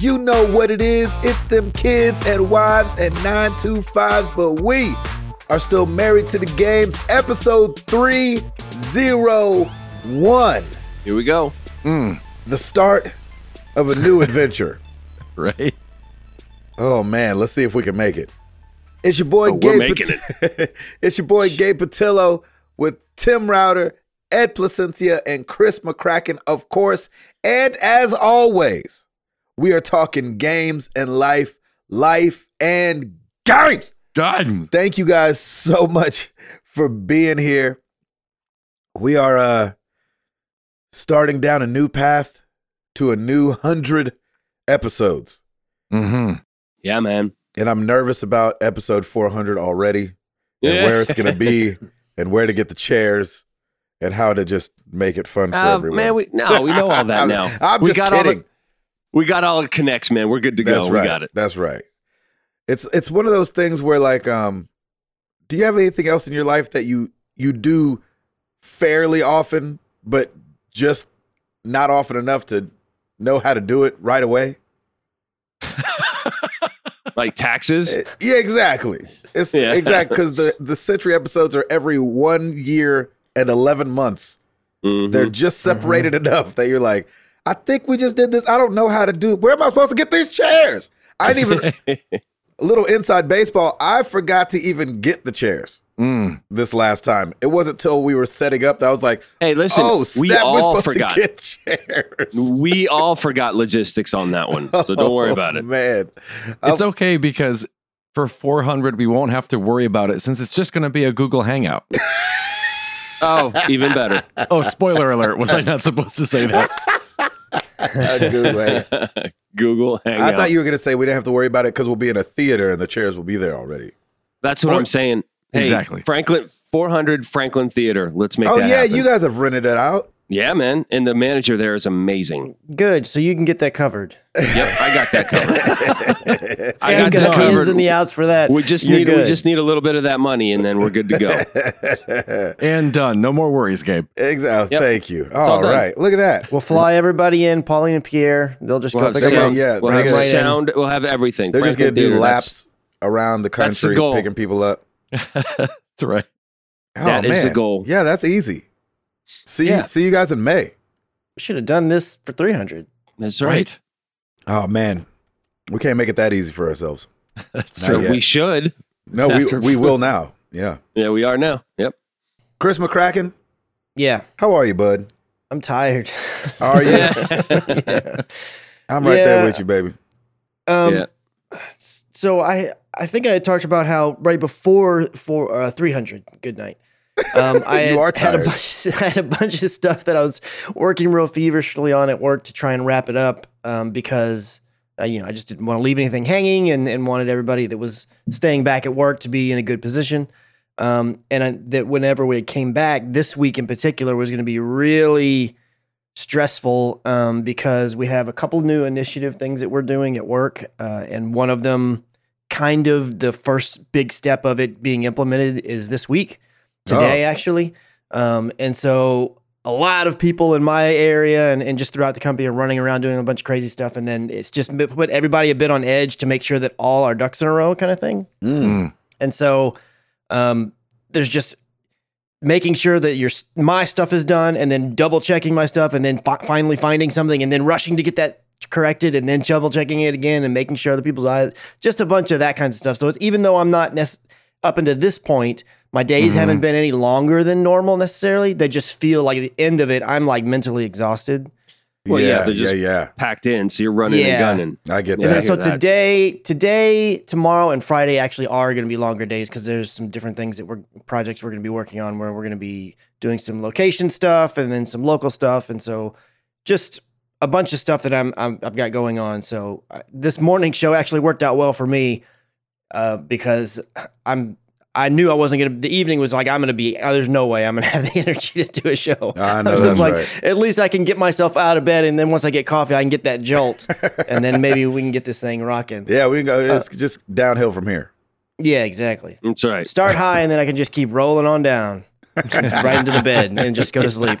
Y'all. Know what it is. It's them kids and wives and 925s, but we are still married to the games. Episode 301. Here we go. Mm. The start of a new adventure. right? Oh man, let's see if we can make it. It's your boy Oh, we're Gabe. making it. it's your boy Gabe Patillo with Tim Router, Ed Placencia, and Chris McCracken, of course. And as always, we are talking games and life, life and games. Done. Thank you guys so much for being here. We are uh starting down a new path to a new hundred episodes. Mm-hmm. Yeah, man. and I'm nervous about episode 400 already, and Yeah. where it's gonna be, and where to get the chairs, and how to just make it fun for Uh, everyone. man, we no, we know all that I'm- now. I'm we just got kidding. all the we got all the connects, man. We're good to That's go. right. We got it. That's right. It's it's one of those things where like, um, do you have anything else in your life that you you do fairly often, but just not often enough to know how to do it right away? Like taxes. Yeah, exactly. It's Yeah. exact because the the century episodes are every one year and eleven months. Mhm. They're just separated enough that you're like, I think we just did this. I don't know how to do. Where am I supposed to get these chairs? I didn't even a little inside baseball. I forgot to even get the chairs Mm. this last time. It wasn't till we were setting up that I was like, Hey, listen, oh, we snap, we're all supposed forgot. to get chairs. We all forgot logistics on that one, so don't worry about Oh, it. man. It's Oh. okay because for 400 we won't have to worry about it since it's just going to be a Google Hangout. Oh, even better. oh, spoiler alert! Was I not supposed to say that? Google Hang- Google I thought you were gonna say we didn't have to worry about it because we'll be in a theater and the chairs will be there already. That's what Or- I'm saying. Hey, Exactly. Franklin 400 Franklin Theater. Let's make oh that yeah, happen. you guys have rented it out. Yeah, man. And the manager there is amazing. Good. So you can get that covered. Yep, I got that covered. I got got that the ins covered. and the outs for that. We just You're need we just need a little bit of that money, and then we're good to go. And done. No more worries, Gabe. Exactly. Yep. Thank you. all All done. Look at that. We'll fly everybody in, Pauline and Pierre. They'll just We'll go pick Come them up. yeah, we'll have gonna- sound. We'll have everything. They're just gonna do Theater, laps around the that's the country, picking people up. That's right. Oh, That is the goal. Yeah, that's easy. See, Yeah. see you guys in May. We should have done this for 300. That's right. Oh man, we can't make it that easy for ourselves. That's Not true. yet. We should. No, we After- we will now. Yeah. Yeah, we are now. Yep. Chris McCracken, Yeah, how are you, bud? I'm tired. Are you? Yeah. I'm right Yeah. there with you, baby. Um, Yeah. So I I think I had talked about how right before for uh, 300. Good night. Um, I had, had a bunch. I had a bunch of stuff that I was working real feverishly on at work to try and wrap it up um, because uh, you know I just didn't want to leave anything hanging and, and wanted everybody that was staying back at work to be in a good position. Um, and I, that whenever we came back this week in particular was going to be really stressful um, because we have a couple new initiative things that we're doing at work, uh, and one of them, kind of the first big step of it being implemented, is this week, today actually, um, and so a lot of people in my area and, and just throughout the company are running around doing a bunch of crazy stuff, and then it's just put everybody a bit on edge to make sure that all our ducks in a row, kind of thing. Mm. Mm. And so um, there's just making sure that your my stuff is done and then double checking my stuff and then fi- finally finding something and then rushing to get that corrected and then double checking it again and making sure other people's eyes just a bunch of that kind of stuff. So it's even though I'm not nec- up until this point, my days Mm-hmm. haven't been any longer than normal necessarily. They just feel like at the end of it, I'm like mentally exhausted. Well, yeah, yeah, they're yeah, just- yeah. Packed in, so you're running Yeah. and gunning. I get Yeah, And that. then, so hear that. today, today, tomorrow, and Friday actually are going to be longer days because there's some different things that we're projects we're going to be working on where we're going to be doing some location stuff and then some local stuff, and so just a bunch of stuff that I'm, I'm I've got going on. So uh, this morning show actually worked out well for me uh, because I'm I knew I wasn't gonna. The evening was like I'm gonna be. Oh, there's no way I'm gonna have the energy to do a show. I know was that's like, right. at least I can get myself out of bed, and then once I get coffee, I can get that jolt, and then maybe we can get this thing rocking. Yeah, we can go. It's just downhill from here. Yeah, exactly. That's right. Start high, and then I can just keep rolling on down right into the bed and just go to sleep.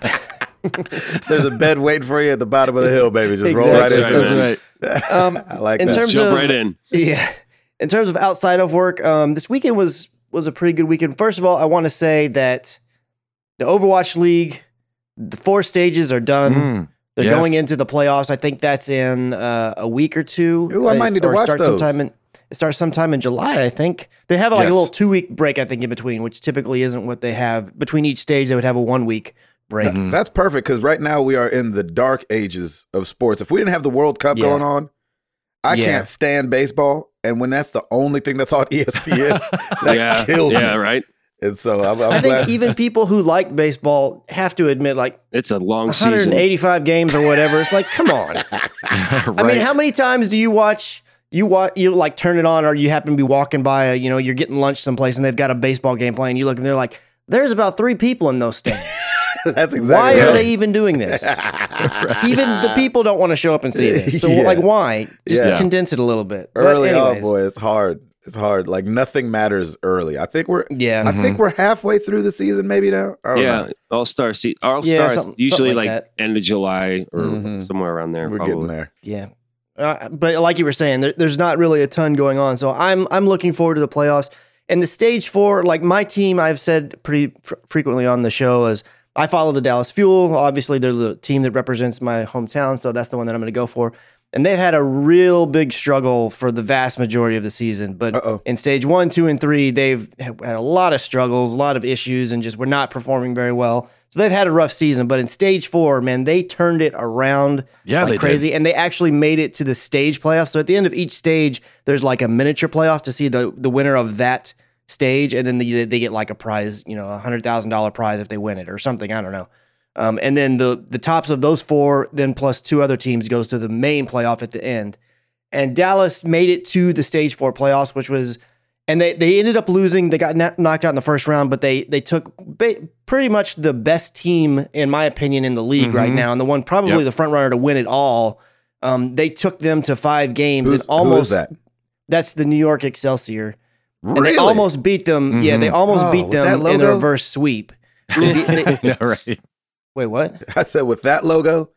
There's a bed waiting for you at the bottom of the hill, baby. Just roll right into That's it. right. Um, I like in that. terms Jump of right in. Yeah. In terms of outside of work, um, this weekend was was a pretty good weekend. First of all, I want to say that the Overwatch League, the four stages are done. Mm. They're Yes. going into the playoffs. I think that's in uh, a week or two. Ooh, I might need to or watch start those. sometime in it starts sometime in July. I think they have like Yes. a little two week break. I think in between, which typically isn't what they have between each stage. They would have a one week break. Mhm. That's perfect because right now we are in the dark ages of sports. If we didn't have the World Cup Yeah. going on, I Yeah. can't stand baseball. And when that's the only thing that's on ESPN, that yeah, kills yeah, me. right. And so I'm, I'm I think glad. even people who like baseball have to admit, like It's a long season. 185 games or whatever. It's like, come on. I mean, how many times do you watch? You watch, you like turn it on, or you happen to be walking by, a, you know, you're getting lunch someplace, and they've got a baseball game playing. You look, and they're like, "There's about three people in those stands. that's exactly. Why exactly are they even doing this? Even the people don't want to show up and see this. So, Yeah. like, why? Just Yeah. condense it a little bit. Early? Oh boy, it's hard. It's hard. Like nothing matters early. I think we're. Yeah, I think we're halfway through the season, maybe now. Yeah, know. All Star season. All Star something- usually like like, end of July or Mhm. somewhere around there. we're probably. getting there. Yeah. Uh, but like you were saying, there, there's not really a ton going on. So I'm I'm looking forward to the playoffs. And the stage four, like my team, I've said pretty fr- frequently on the show, is I follow the Dallas Fuel. Obviously, they're the team that represents my hometown, so that's the one that I'm going to go for. And they've had a real big struggle for the vast majority of the season. But Uh-oh. in stage one, two, and three, they've had a lot of struggles, a lot of issues, and just were not performing very well. So they've had a rough season. But in stage four, man, they turned it around Yeah, like they did. crazy, and they actually made it to the stage playoff. So at the end of each stage, there's like a miniature playoff to see the the winner of that stage, and then they, they get like a prize, you know, a hundred thousand dollar prize if they win it or something. I don't know. Um, and then the the tops of those four, then plus two other teams, goes to the main playoff at the end. And Dallas made it to the stage four playoffs, which was, and they they ended up losing. They got kno- knocked out in the first round, but they they took ba- pretty much the best team, in my opinion, in the league right Mhm. now, and the one probably Yep. the front runner to win it all. Um, they took them to five games Who's, and almost who is that? that's the New York Excelsior. And Really? they almost beat them. Yeah, they almost Oh, beat them in the reverse sweep. They beat- they- yeah, right. wait, what? I said with that logo.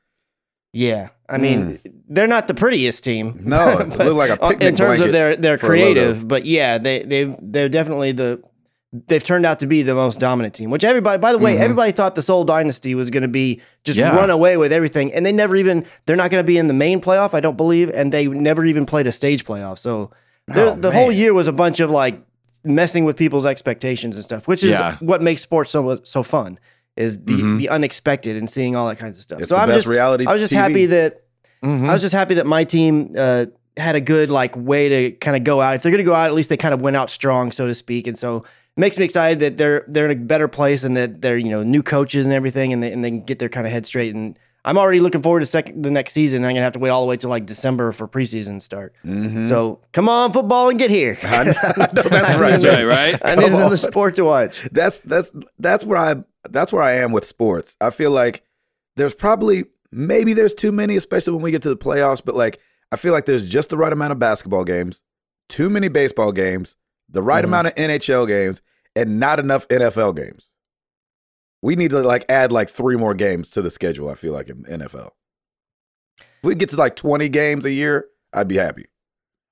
Yeah, I mean, they're not the prettiest team. Hmm. No, it looked like a uh, in terms of their their creative. But yeah, they they've they're definitely the they've turned out to be the most dominant team. Which everybody, by the way, Mhm. everybody thought the Seoul Dynasty was going to be just Yeah. run away with everything, and they never even they're not going to be in the main playoff, I don't believe, and they never even played a stage playoff. So Oh, the whole year was a bunch of like messing with people's expectations and stuff, which is Yeah. what makes sports so so fun. Is the Mhm. the unexpected and seeing all that kinds of stuff. It's so the I'm best just reality. I was just TV. happy that Mhm. I was just happy that my team uh, had a good like way to kind of go out. If they're going to go out, at least they kind of went out strong, so to speak. And so it makes me excited that they're they're in a better place and that they're you know new coaches and everything, and they, and they can get their kind of head straight. And I'm already looking forward to second the next season. I'm gonna have to wait all the way to like December for preseason start. Mhm. So come on, football, and get here. I know- I know that's right. Need- right, right? I need another sport to watch. that's that's that's where I that's where I am with sports. I feel like there's probably maybe there's too many, especially when we get to the playoffs. But like I feel like there's just the right amount of basketball games, too many baseball games, the right Mhm. amount of NHL games, and not enough NFL games. We need to like add like three more games to the schedule. I feel like in NFL. If we get to like 20 games a year, I'd be happy.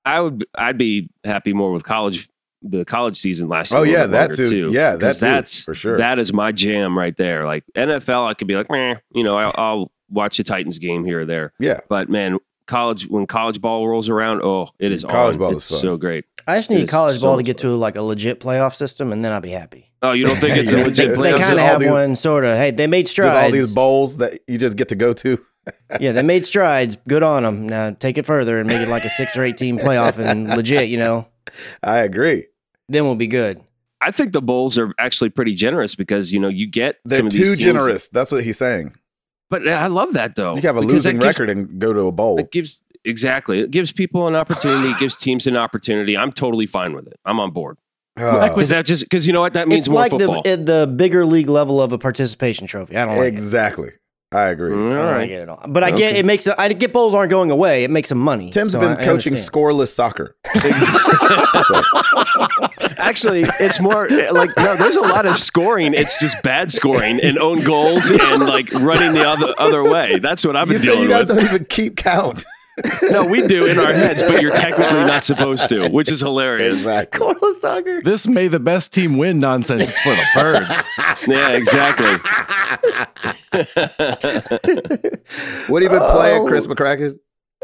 I would. I'd be happy more with college. The college season last year. Oh, yeah, bit that longer, too. Yeah, that 'Cause too, That's for sure. That is my jam right there. Like NFL, I could be like, man, you know, I'll, I'll watch a Titans game here or there. Yeah. But man, college when college ball rolls around, oh, it is mm, College on. ball it's is fun. so great. I just need is college so ball to get to like a legit playoff system, and then I'll be happy. Oh, you don't think it's a legit It's They just playoff? kind of have these- one sort of. Hey, they made strides. All these bowls that you just get to go to. yeah, they made strides. Good on them. Now take it further and make it like a six or eight team playoff and legit. You know, I agree. then we'll be good. I think the Bulls are actually pretty generous because you know you get They're some of too these teams- generous. That's what he's saying. But I love that though. You have a losing gives- record and go to a bowl. It gives exactly. It gives people an opportunity. It gives teams an opportunity. I'm totally fine with it. I'm on board. Ah. Is that just because you know what that means It's more like football? the the bigger league level of a participation trophy. I don't like it. Exactly. I agree. All I don't right. get it all. But I get Okay. it makes I get bowls aren't going away. It makes them money. Tim's So been I- I coaching understand. scoreless soccer. Actually, it's more like no. There's a lot of scoring. It's just bad scoring and own goals and like running the other other way. That's what I've you been say you guys with. don't even keep count. No, we do in our heads, but you're technically not supposed to, which is hilarious. Scoreless soccer. This may the best team win nonsense is for the birds. Yeah, exactly. What have you been playing, Oh. Chris McCracken?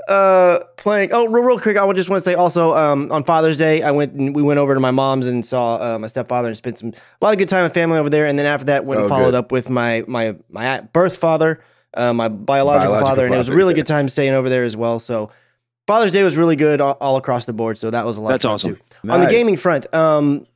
uh playing oh real, real quick i would just want to say also um on father's day i went and we went over to my mom's and saw uh, my stepfather and spent some a lot of good time with family over there and then after that went and Oh, followed good. up with my my my birth father uh, my biological, Biological father and it was a really good time staying over there as well. So father's day was really good all, all across the board so that was a lot That's of fun awesome. too. on the gaming front um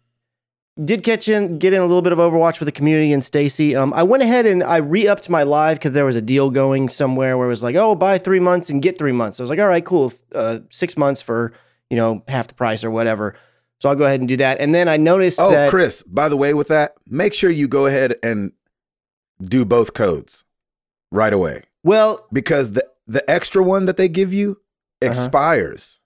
did catch in get in a little bit of overwatch with the community and stacy. Um i went ahead and i re-upped my live because there was a deal going somewhere where it was like oh buy three months and get three months. So i was like all right cool uh, six months for you know half the price or whatever. So i'll go ahead and do that. And then i noticed Oh, that Chris, by the way, with that, make sure you go ahead and do both codes right away well because the the extra one that they give you Uh-huh. expires.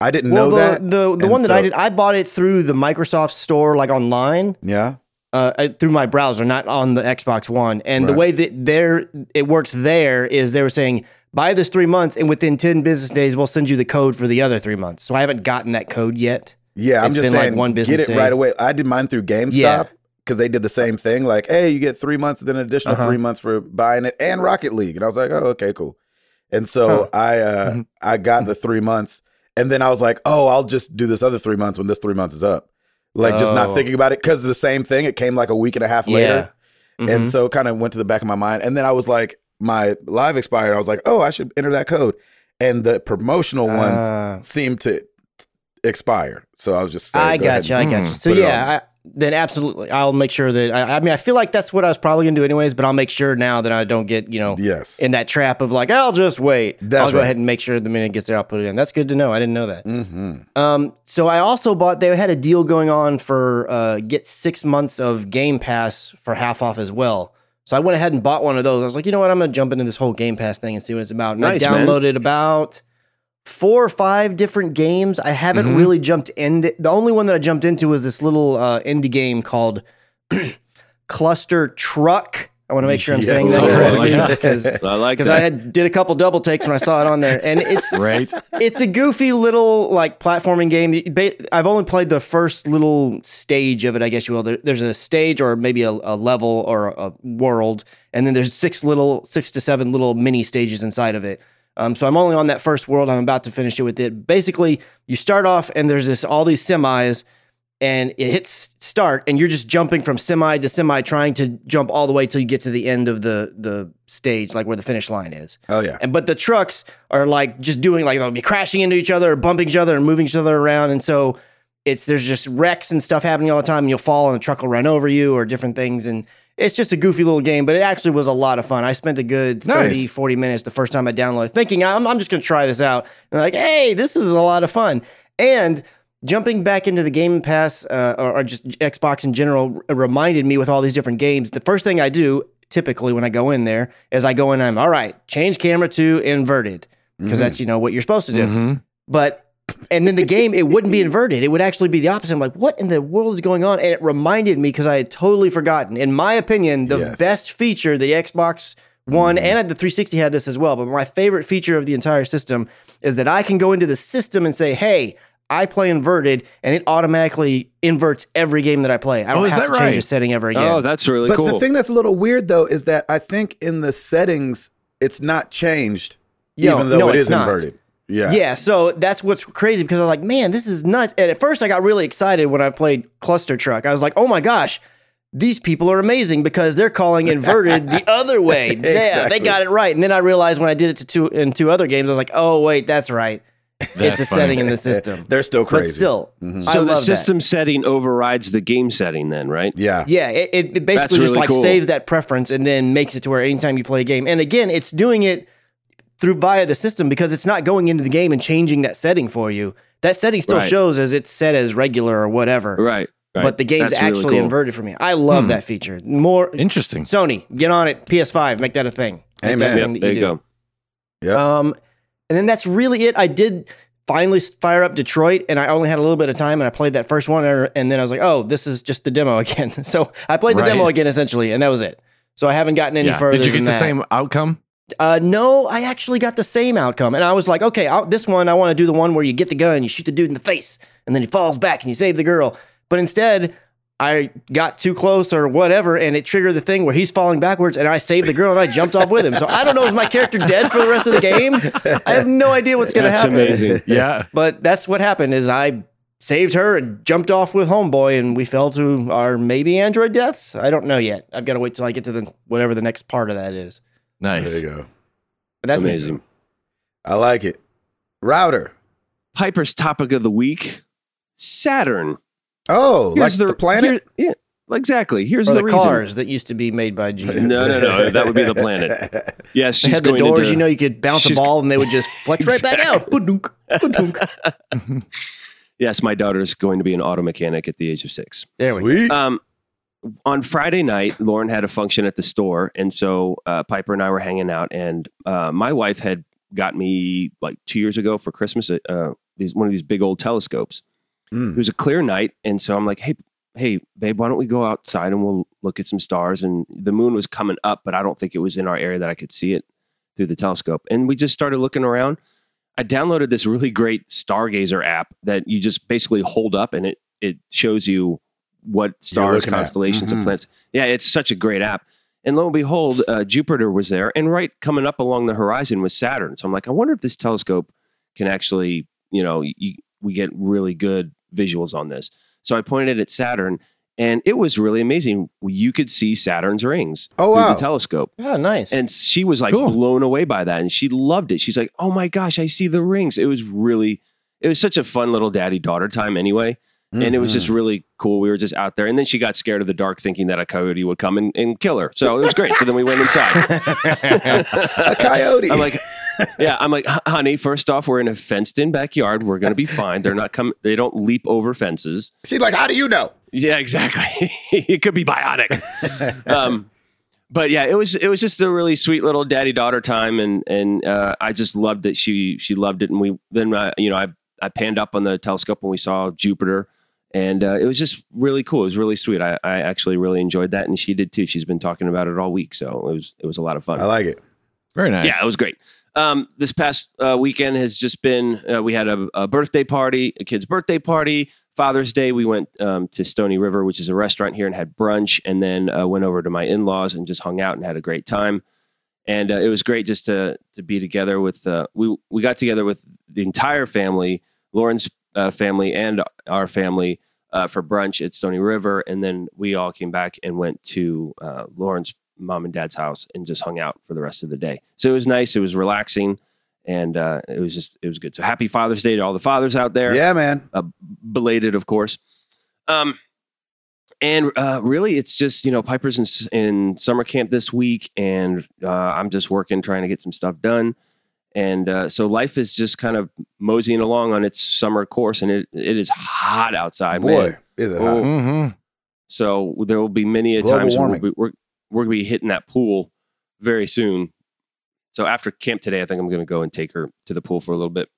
I didn't well know the, that. the the and one that i did i bought it through the microsoft store like online yeah. uh, uh, through my browser, not on the Xbox One. And the way that there it works there is they were saying buy this three months, and within ten business days we'll send you the code for the other three months. So I haven't gotten that code yet. Yeah, I'm just been like saying, one get business it day. right away. I did mine through GameStop Yeah. Because they did the same thing. Like, hey, you get three months, then an additional Uh-huh. three months for buying it, and Rocket League. And I was like, oh, okay, cool. And so Huh. I uh, Mhm. I got the three months, and then I was like, oh, I'll just do this other three months when this three months is up. Like, just not Oh. thinking about it because the same thing. It came like a week and a half Yeah. later, Mhm. and so it kind of went to the back of my mind. And then I was like, my live expired. I was like, oh, I should enter that code. And the promotional ones Ah. seemed to expire. So I was just. saying, I got you. I got you. Mm, So yeah, I, then absolutely, I'll make sure that. I, I mean, I feel like that's what I was probably gonna do anyways, but I'll make sure now that I don't get you know Yes. in that trap of like I'll just wait. That's I'll go right. ahead and make sure the minute it gets there, I'll put it in. That's good to know. I didn't know that. hmm Um, so I also bought. They had a deal going on for uh, get six months of Game Pass for half off as well. So I went ahead and bought one of those. I was like, you know what? I'm gonna jump into this whole Game Pass thing and see what it's about. And Nice, I man. downloaded about four or five different games. I haven't Mhm. really jumped into The only one that I jumped into was this little uh, indie game called Clustertruck. I want to make sure I'm Yes. saying that Oh, correctly like that. because I like because that. I had did a couple double takes when I saw it on there, and it's Right? it's a goofy little like platforming game. I've only played the first little stage of it, I guess you will. There, there's a stage or maybe a, a level or a world, and then there's six little, six to seven little mini stages inside of it. Um, so I'm only on that first world. I'm about to finish it with it. Basically, you start off and there's this all these semis, and it hits start, and you're just jumping from semi to semi, trying to jump all the way till you get to the end of the the stage, like where the finish line is. Oh yeah. And but the trucks are like just doing like they'll be crashing into each other or bumping each other and moving each other around. And so it's there's just wrecks and stuff happening all the time. And you'll fall and the truck will run over you or different things. And it's just a goofy little game, but it actually was a lot of fun. I spent a good 30, Nice. 40 minutes the first time I downloaded thinking I'm, I'm just going to try this out. And like, hey, this is a lot of fun. And jumping back into the Game Pass uh, or, or just Xbox in general reminded me with all these different games. The first thing I do typically when I go in there is I go in, I'm all right, change camera to inverted because Mhm. that's you know what you're supposed to do. Mhm. But and then the game it wouldn't be inverted; it would actually be the opposite. I'm like, what in the world is going on? And it reminded me because I had totally forgotten. In my opinion, the Yes. best feature the Xbox One mm-hmm. and the 360 had this as well. But my favorite feature of the entire system is that I can go into the system and say, hey. I play inverted, and it automatically inverts every game that I play. I don't Oh, have that to change right? a setting ever again. Oh, that's really But cool. But the thing that's a little weird though is that I think in the settings it's not changed, Yo, even though no, it's is not. inverted. Yeah. Yeah, so that's what's crazy because I'm like, man, this is nuts. And at first, I got really excited when I played Clustertruck. I was like, oh my gosh, these people are amazing because they're calling inverted the other way. Yeah, they got it right. And then I realized when I did it to two in two other games, I was like, oh wait, that's right. it's a funny. setting in the system. They're still but crazy. still, Mhm. I so the love that. system setting overrides the game setting, then, right? Yeah. Yeah, it, it, it basically just really like cool. saves that preference and then makes it to where anytime you play a game, and again, it's doing it through via the system because it's not going into the game and changing that setting for you. That setting still Right. shows as it's set as regular or whatever. Right. Right. but the game's That's really actually cool. inverted for me. I love Hmm. that feature. More Interesting. Sony, get on it. PS5, make that a thing. Make Amen. that Yep, thing that there you do. go. Yep. Um, and then that's really it. I did finally fire up Detroit, and I only had a little bit of time, and I played that first one, and and then I was like, oh, this is just the demo again. So I played the Right. demo again essentially, and that was it. So I haven't gotten any Yeah. further. Did you get than the that. same outcome? Uh, no, I actually got the same outcome, and I was like, okay, I'll, this one I want to do the one where you get the gun, you shoot the dude in the face, and then he falls back and you save the girl. But instead, I got too close or whatever, and it triggered the thing where he's falling backwards, and I saved the girl and I jumped off with him. So I don't know, is my character dead for the rest of the game? I have no idea what's gonna happen. That's amazing. Yeah. But that's what happened is I saved her and jumped off with homeboy and we fell to our maybe android deaths. I don't know yet. I've got to wait till I get to the whatever the next part of that is. Nice. There you go. But that's me. Amazing. I like it. Router. Piper's topic of the week: Saturn. Oh, like the, planet? here- yeah, exactly. Here's Or the, the reason. cars that used to be made by G. No, no, no. That would be the planet. Yes, They she's had the going doors, into. you know, you could bounce a ball and they would just flex right back out. Ba-dunk, ba-dunk. yes, my daughter's going to be an auto mechanic at the age of six. There we go. Um, on Friday night, Lauren had a function at the store, and so uh, Piper and I were hanging out. And uh, my wife had got me like two years ago for Christmas uh, these one of these big old telescopes. Mm. It was a clear night, and so I'm like, "Hey, hey, babe, why don't we go outside and we'll look at some stars?" And the moon was coming up, but I don't think it was in our area that I could see it through the telescope. And we just started looking around. I downloaded this really great Stargazer app that you just basically hold up, and it it shows you what stars, looking at. constellations, Mhm. and planets. Yeah, it's such a great app. And lo and behold, uh, Jupiter was there, and right coming up along the horizon was Saturn. So I'm like, I wonder if this telescope can actually, you know, y we get really good visuals on this. So I pointed it at Saturn, and it was really amazing. You could see Saturn's rings Oh, through wow. the telescope. Oh, nice. And she was like Cool. blown away by that. And she loved it. She's like, oh my gosh, I see the rings. It was really, it was such a fun little daddy daughter time anyway. And it was Mm-hmm. just really cool. We were just out there. And then she got scared of the dark, thinking that a coyote would come and, and kill her. So it was great. so then we went inside. a coyote. I'm like, yeah, I'm like, honey, first off, we're in a fenced in backyard. We're going to be fine. They're not come, they don't leap over fences. she's like, how do you know? Yeah, exactly. it could be biotic. um, but yeah, it was it was just a really sweet little daddy daughter time, and and uh, I just loved it. She she loved it, and we then uh, you know I I panned up on the telescope and we saw Jupiter, and uh, it was just really cool. It was really sweet. I, I actually really enjoyed that, and she did too. She's been talking about it all week, so it was it was a lot of fun. I like it. Very nice. Yeah, it was great. Um, this past uh, weekend has just been, uh, we had a, a birthday party, a kid's birthday party. Father's Day, we went um, to Stony River, which is a restaurant here, and had brunch, and then uh, went over to my in laws and just hung out and had a great time. And uh, it was great just to to be together with. Uh, we we got together with the entire family, Lauren's uh, family and our family uh, for brunch at Stony River, and then we all came back and went to uh, Lauren's mom and dad's house and just hung out for the rest of the day. So it was nice. It was relaxing, and uh, it was just it was good. So happy Father's Day to all the fathers out there. Yeah, man. belated, of course. Um, and uh, really, it's just you know Piper's in, in summer camp this week, and uh, I'm just working trying to get some stuff done. And uh, so life is just kind of moseying along on its summer course, and it, it is hot outside, Boy, man. is it Oh, hot. Mm-hmm. So there will be many a Global times warming. we'll be, we're we're gonna be hitting that pool very soon. So after camp today, I think I'm gonna go and take her to the pool for a little bit.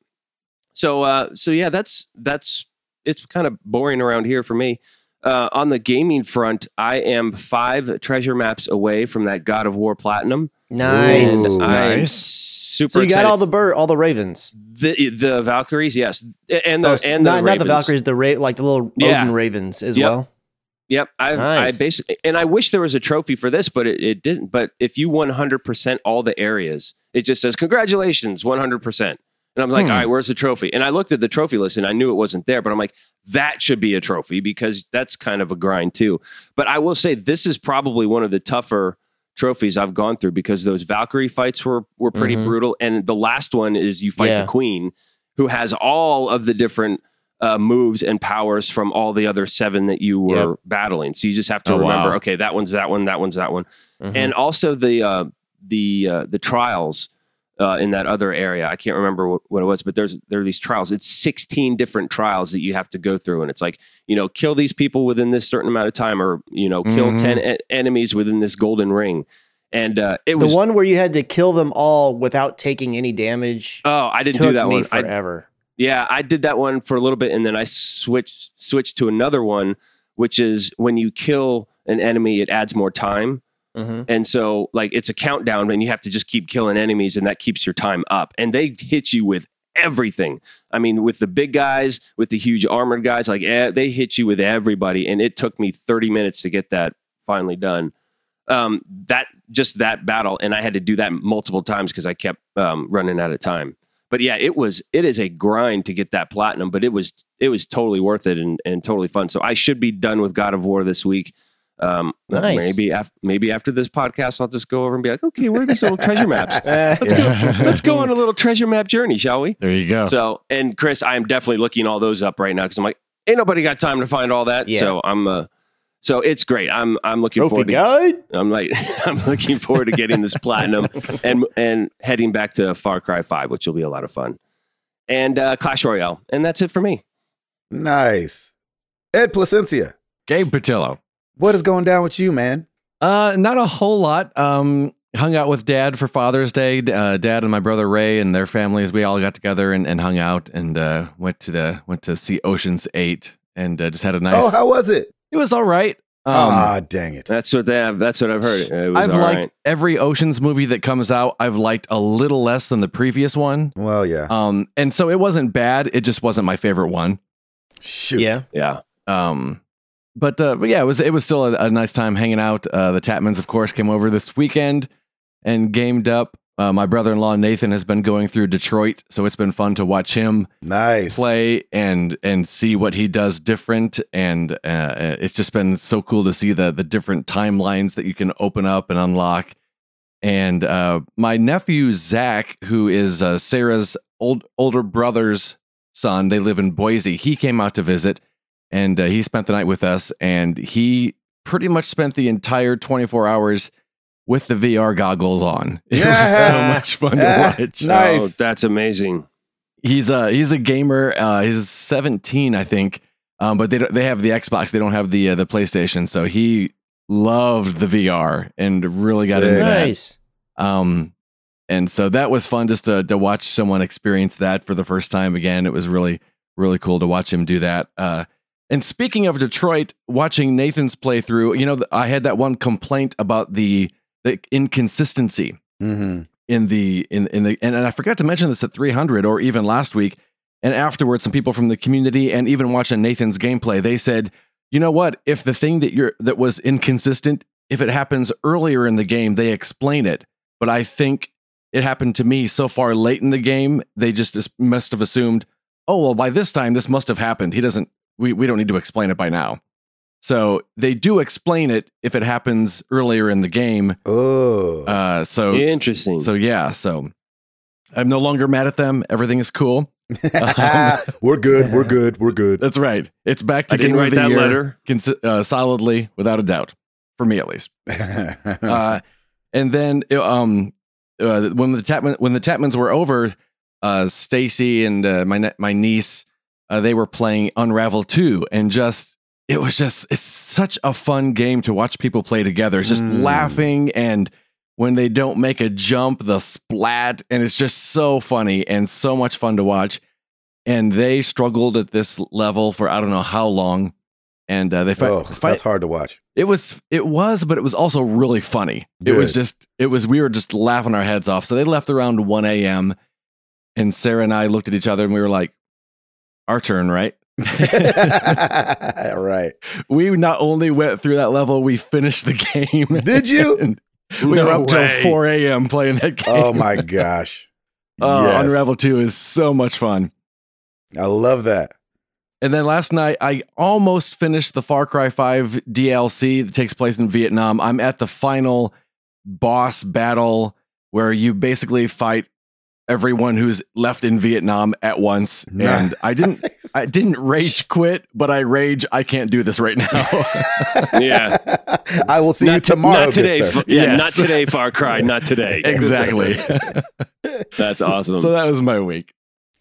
So uh, so yeah, that's that's it's kind of boring around here for me. Uh, on the gaming front, I am five treasure maps away from that God of War Platinum, nice. Ooh. and I am nice. super. So you got all the bird, all the ravens. the the Valkyries, yes, and the Oh, and not, the not the Ravens. Valkyries, the ra- like the little Yeah. Odin ravens as Yep. well. Yep, I've, Nice. I basically, and I wish there was a trophy for this, but it, it didn't. But if you 100% all the areas, it just says congratulations, 100%. And I'm like, Hmm. all right, where's the trophy? And I looked at the trophy list and I knew it wasn't there, but I'm like, that should be a trophy because that's kind of a grind too. But I will say this is probably one of the tougher trophies I've gone through because those Valkyrie fights were were pretty Mhm. brutal, and the last one is you fight Yeah. the Queen, who has all of the different uh, moves and powers from all the other seven that you were battling. So you just have to Oh, remember, wow. okay, that one's that one, that one's that one, Mhm. and also the uh, the uh, the trials. Uh, in that other area. I can't remember what, what it was, but there's there are these trials. It's 16 different trials that you have to go through, and it's like you know, kill these people within this certain amount of time, or you know, kill Mhm. 10 e- enemies within this golden ring. And uh, it The was the one where you had to kill them all without taking any damage oh, I didn't took do that me one. I, forever. Yeah, I did that one for a little bit, and then I switched switched to another one, which is when you kill an enemy, it adds more time, Mhm. and so like it's a countdown, and you have to just keep killing enemies, and that keeps your time up. And they hit you with everything. I mean, with the big guys, with the huge armored guys, like eh, they hit you with everybody, and it took me thirty minutes to get that finally done. Um, that just that battle, and I had to do that multiple times because I kept um, running out of time but yeah, it was it is a grind to get that platinum, but it was it was totally worth it and, and totally fun. So I should be done with God of War this week. Um, Nice. maybe af- maybe after this podcast, I'll just go over and be like, okay, where are these little treasure maps? Let's Yeah. go. Let's go on a little treasure map journey, shall we? There you go. So, and Chris, I am definitely looking all those up right now because I'm like, ain't nobody got time to find all that. Yeah. So I'm, uh, so it's great. I'm, I'm looking Trophy forward to guide. I'm like, I'm looking forward to getting this platinum and and heading back to Far Cry Five, which will be a lot of fun, and uh, Clash Royale, and that's it for me. Nice. Ed Placencia, Gabe Patillo. What is going down with you, man? Uh, not a whole lot. Um, hung out with dad for Father's Day. Uh, dad and my brother Ray and their families. We all got together and, and hung out and uh, went to the went to see Ocean's Eight and uh, just had a nice. Oh, how was it? it was all right. Um, Ah, dang it. That's what they have. That's what I've heard. It was I've all liked right. every Ocean's movie that comes out. I've liked a little less than the previous one. Well, yeah. Um, and so it wasn't bad. It just wasn't my favorite one. Shoot. Yeah. Yeah, Um, but uh, but yeah, it was it was still a, a nice time hanging out. Uh, the Tatmans, of course, came over this weekend and gamed up. Uh, my brother-in-law Nathan has been going through Detroit, so it's been fun to watch him Nice. play and and see what he does different. And uh, it's just been so cool to see the the different timelines that you can open up and unlock. And uh, my nephew Zach, who is uh, Sarah's old older brother's son, they live in Boise. He came out to visit, and uh, he spent the night with us. And he pretty much spent the entire 24 hours with the VR goggles on. It was so much fun to watch. Nice. Oh, that's amazing. He's a he's a gamer. Uh, he's 17, I think. Um, but they don't, they have the Xbox. They don't have the uh, the PlayStation. So he loved the VR and really got into Sick. that. Nice. Um, and so that was fun just to to watch someone experience that for the first time again. It was really really cool to watch him do that. Uh, and speaking of Detroit, watching Nathan's playthrough, you know, I had that one complaint about the the inconsistency Mm-hmm. in the in in the and, and I forgot to mention this at 300 or even last week. And afterwards some people from the community and even watching Nathan's gameplay they said you know what? If the thing that you're that was inconsistent if it happens earlier in the game they explain it. But I think it happened to me so far late in the game they just must have assumed oh well by this time this must have happened he doesn't we we don't need to explain it by now so they do explain it if it happens earlier in the game Oh. uh so Interesting. so yeah, so I'm no longer mad at them. Everything is cool. we're good. We're good. We're good. That's right. It's back to I didn't game of write the that year letter. consi- uh, solidly, without a doubt, for me at least. Uh, and then uh, um, uh, when the Tapman when the Tapmans were over, uh, Stacy and uh, my ne- my niece, uh, they were playing Unravel two, and just it was just it's such a fun game to watch people play together. It's just Mm. laughing and when they don't make a jump, the splat, and it's just so funny and so much fun to watch. And they struggled at this level for I don't know how long, and uh, they fight. oh, fight that's hard to watch. it was it was, but it was also really funny. It was just it was we were just laughing our heads off. So they left around one a.m. and Sarah and I looked at each other and we were like, "Our turn, right?" right. we not only went through that level, we finished the game. Did you? And we No were up till four a.m. playing that oh game. Oh my gosh. Oh, Yes. Unravel Two is so much fun. I love that. And then last night, I almost finished the Far Cry 5 DLC that takes place in Vietnam. I'm at the final boss battle where you basically fight everyone who's left in Vietnam at once. And I didn't I didn't rage quit, but I rage I can't do this right now. Yeah. I will see you not, to- tomorrow. not today. sir. Yeah, Yes. not today, Far Cry. Not today. exactly. That's awesome. So that was my week.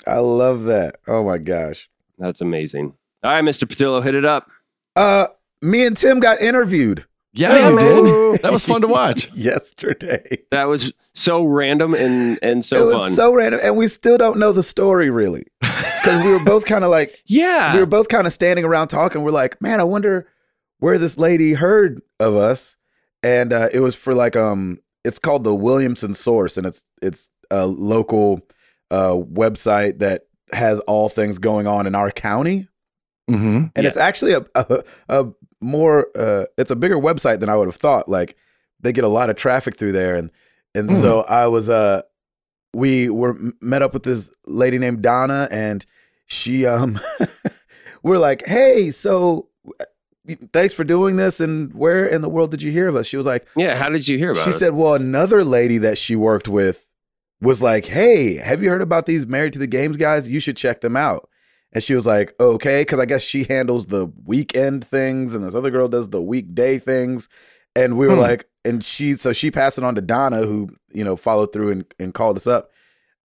I love that. Oh my gosh. That's amazing. All right, Mr. Patillo, hit it up. Uh, me and Tim got interviewed Yeah, you did. That was fun to watch. yesterday. That was so random and and it so was fun. so random, and we still don't know the story really, because we were both kind of like yeah. we were both kind of standing around talking. We're like, man, I wonder where this lady heard of us, and uh, it was for like um, it's called the Williamson Source, and it's it's a local uh website that has all things going on in our county. hmm and it's actually a, a, a more uh, it's a bigger website than I would have thought. Like they get a lot of traffic through there, and and so I was uh we were met up with this lady named Donna, and she um we're like, hey, so uh, thanks for doing this, and where in the world did you hear of us? She was like, yeah. How did you hear about it? she it? said, well, another lady that she worked with was like, hey, have you heard about these Married to the Games guys? You should check them out. And she was like, okay, because I guess she handles the weekend things and this other girl does the weekday things. And we were Hmm. like, and she, so she passed it on to Donna, who, you know, followed through and, and called us up.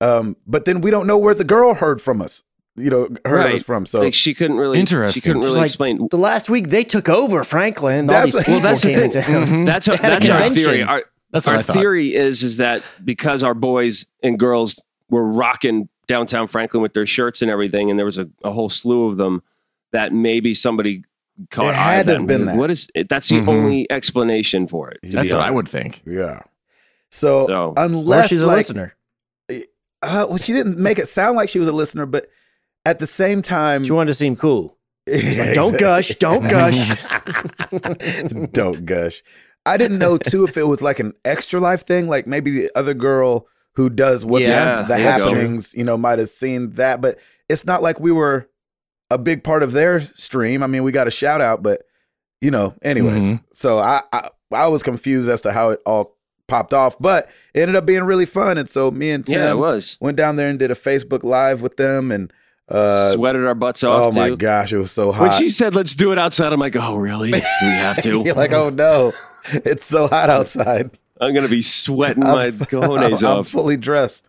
Um, but then we don't know where the girl heard from us, you know, heard of Right. us from. So like she couldn't really. interesting. She couldn't really Like- explain. The last week they took over Franklin. All That's- these well, people that's the thing. into town. Mhm. That's our, a that's our theory. Our, That's our theory is is that because our boys and girls were rocking downtown Franklin with their shirts and everything, and there was a, a whole slew of them, that maybe somebody caught It eye had of to them. have been that. What is it? That's the Mhm. only explanation for it. That's what I would think. yeah. So, So- unless she's a like, listener. Uh, well, she didn't make it sound like she was a listener, but at the same time, She wanted to seem cool. Yeah, Don't gush. Don't gush. don't gush. I didn't know too if it was like an extra life thing, like maybe the other girl who does what's Yeah, the there you go. happenings, you know, might have seen that, but it's not like we were a big part of their stream. I mean, we got a shout out, but you know, anyway. Mhm. So I, I I was confused as to how it all popped off, but it ended up being really fun. And so me and Tim Yeah, it was. went down there and did a Facebook live with them and uh Sweated our butts off. oh my gosh, it was so hot. When she said, "Let's do it outside," I'm like, "Oh, really? Do we have to?" You're like, oh no, it's so hot outside. I'm gonna be sweating my cojones I'm off. fully dressed.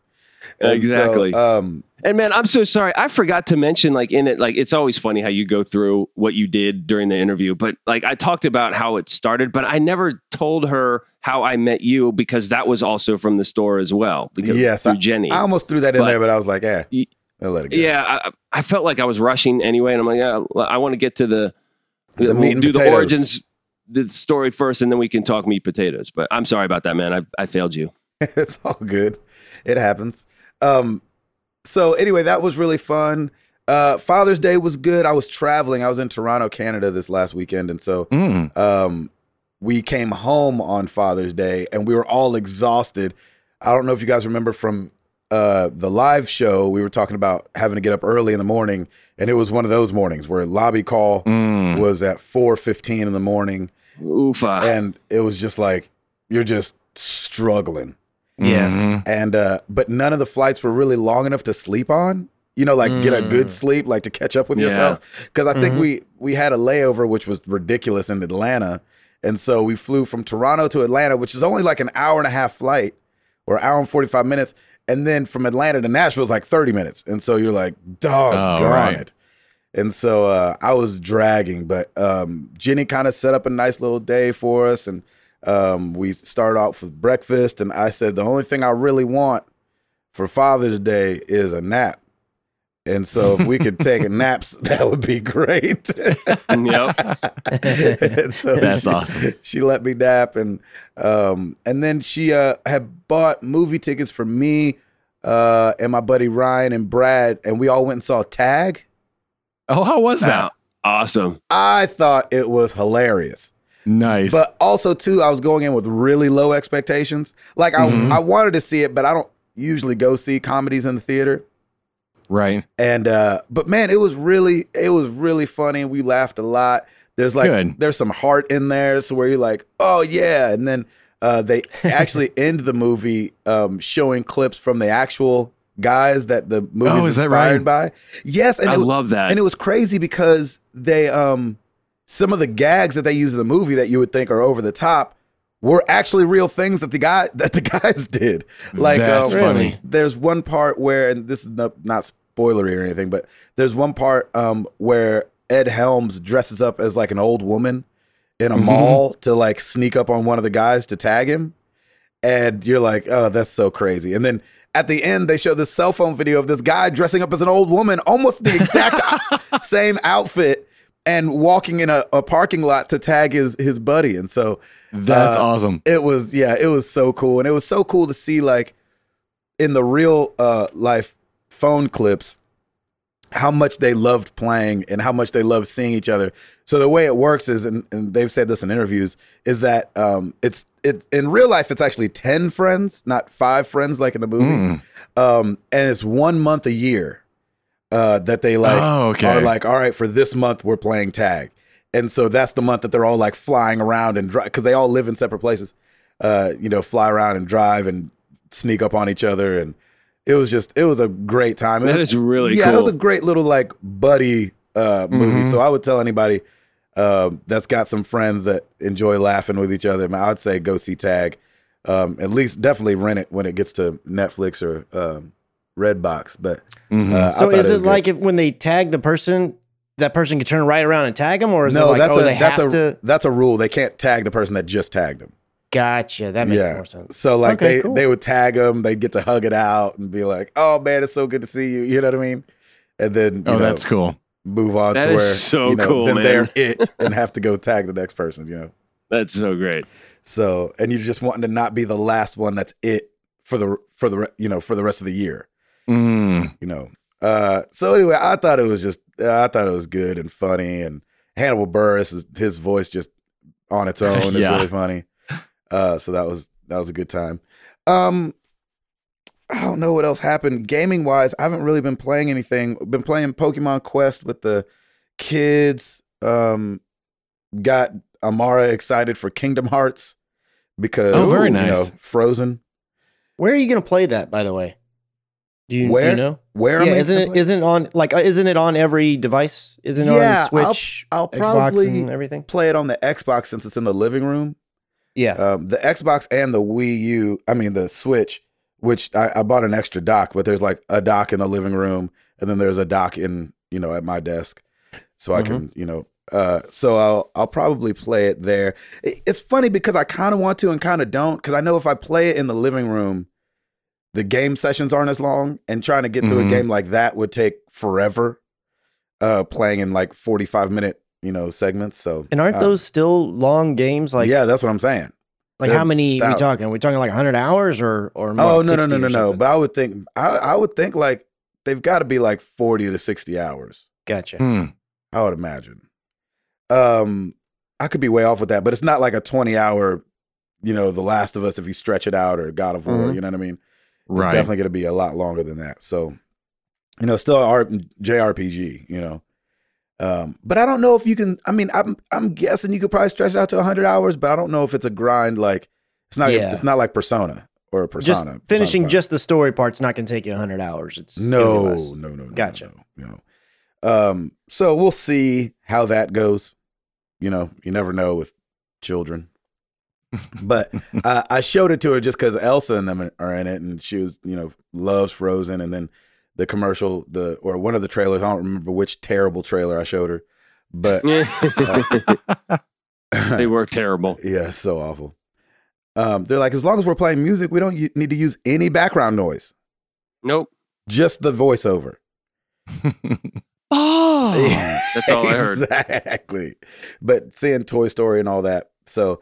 And so, Exactly. um, And man, I'm so sorry. I forgot to mention, like in it, like it's always funny how you go through what you did during the interview. But like I talked about how it started, but I never told her how I met you because that was also from the store as well. Because Yes, through Jenny. I almost threw that in But- there, but I was like, eh, Y- I'll let it go. yeah, I, I felt like I was rushing anyway, and I'm like, yeah, I want to get to the, The we'll do the origins, the story first, and then we can talk meat potatoes. But I'm sorry about that, man. I, I failed you. it's all good. It happens. Um, so anyway, that was really fun. Uh, Father's Day was good. I was traveling. I was in Toronto, Canada this last weekend, and so Mm. um, we came home on Father's Day, and we were all exhausted. I don't know if you guys remember from uh, the live show. We were talking about having to get up early in the morning, and it was one of those mornings where lobby call Mm. was at four fifteen in the morning, Oofa. and it was just like you're just struggling Yeah. Mhm. and uh but none of the flights were really long enough to sleep on you know like get a good sleep like to catch up with Yeah. yourself because i think we we had a layover which was ridiculous in atlanta and so we flew from toronto to atlanta which is only like an hour and a half flight or hour and 45 minutes and then from atlanta to nashville is like 30 minutes and so you're like doggone Oh, right. it and so uh, I was dragging, but um, Jenny kind of set up a nice little day for us, and um, we started off with breakfast. And I said the only thing I really want for Father's Day is a nap, and so if we could take a naps, that would be great. yep. So That's she, awesome. She let me nap, and um, and then she uh, had bought movie tickets for me uh, and my buddy Ryan and Brad, and we all went and saw Tag. Oh, how was that? Wow. Awesome. I thought it was hilarious. Nice. But also too, I was going in with really low expectations. Like I, Mhm. I wanted to see it, but I don't usually go see comedies in the theater. Right. And uh, but man, it was really, it was really funny. We laughed a lot. There's like Good. there's some heart in there, so where you're like, oh yeah, and then uh, they actually end the movie um, showing clips from the actual guys that the movie Oh, is inspired right? by. Yes, and I was- love that. and it was crazy because they um some of the gags that they use in the movie that you would think are over the top were actually real things that the guy that the guys did. Like That's um, funny. There's one part where, and this is not, not spoilery or anything, but there's one part um, where Ed Helms dresses up as like an old woman in a mall to like sneak up on one of the guys to tag him, and you're like, oh, that's so crazy. And then at the end, they show this cell phone video of this guy dressing up as an old woman, almost the exact same outfit, and walking in a, a parking lot to tag his his buddy. And so That's uh, awesome. it was yeah, it was so cool, and it was so cool to see like in the real uh, life phone clips how much they loved playing and how much they loved seeing each other. So the way it works is, and, and they've said this in interviews, is that um, it's it in real life it's actually ten friends, not five friends like in the movie, um, and it's one month a year uh, that they like Oh, okay. are like, all right, for this month we're playing tag, and so that's the month that they're all like flying around and drive because they all live in separate places, uh, you know, fly around and drive and sneak up on each other, and it was just it was a great time. It That was, is really yeah, it was a great little like buddy uh, movie. Mhm. So I would tell anybody uh, that's got some friends that enjoy laughing with each other. I would say go see Tag. Um, at least definitely rent it when it gets to Netflix or um, Redbox. But Mhm. uh, So is was it like if when they tag the person, that person can turn right around and tag them, or is no? it like that's oh a they that's have a to? that's a rule. They can't tag the person that just tagged them. Gotcha. That makes more sense. So like Okay, they cool. they would tag them, they'd get to hug it out and be like, "Oh man, it's so good to see you." You know what I mean? And then you Oh, know, that's cool. move on That to is where so you know, cool, then man. they're it and have to go tag the next person. You know, That's so great. so and you're just wanting to not be the last one that's it for the for the you know for the rest of the year. Mm. You know. Uh, so anyway, I thought it was just I thought it was good and funny and Hannibal Buress his voice just on its own is Yeah. really funny. Uh, so that was that was a good time. Um, I don't know what else happened gaming wise. I haven't really been playing anything. Been playing Pokemon Quest with the kids. Um, got Amara excited for Kingdom Hearts because Oh, very you know, Frozen. Where are you going to play that, by the way? Do you, do Where? you know? Where am yeah, isn't gonna it play? isn't on like uh, isn't it on every device? Isn't it Yeah, on Switch, I'll Xbox, probably and everything? play it on the Xbox since it's in the living room. Yeah. Um, the Xbox and the Wii U, I mean the Switch, which I, I bought an extra dock, but there's like a dock in the living room, and then there's a dock in you know at my desk, so I can you know. Uh, so I'll I'll probably play it there. It- it's funny because I kind of want to and kind of don't because I know if I play it in the living room, the game sessions aren't as long, and trying to get through Mhm. a game like that would take forever. Uh, playing in like forty five minute you know segments. So and aren't uh, those still long games? Like yeah, that's what I'm saying. like they're how many are we talking? Are we talking like 100 hours or or more Oh like no no no no no! But I would think I I would think like they've got to be like forty to sixty hours. Gotcha. Hmm. I would imagine. Um, I could be way off with that, but it's not like a twenty hour, you know, The Last of Us if you stretch it out or God of War. Mhm. You know what I mean? It's Right. definitely going to be a lot longer than that. So, you know, still a R- JRPG. You know. Um, but I don't know if you can. I mean, I'm I'm guessing you could probably stretch it out to hundred hours, but I don't know if it's a grind. Like it's not. Yeah. It's not like Persona or Just Persona. Persona finishing 5. just the story part's not going to take you 100 hours. It's No, no, no, no. Gotcha. No, no. Um, so we'll see how that goes. You know, you never know with children. But uh, I showed it to her just because Elsa and them are in it, and she was, you know, loves Frozen. And then the commercial, the or one of the trailers, I don't remember which terrible trailer I showed her, but they were terrible. yeah, so awful. Um, they're like, as long as we're playing music, we don't u- need to use any background noise, Nope. just the voiceover. Oh, that's all I heard. Exactly. But seeing Toy Story and all that. So,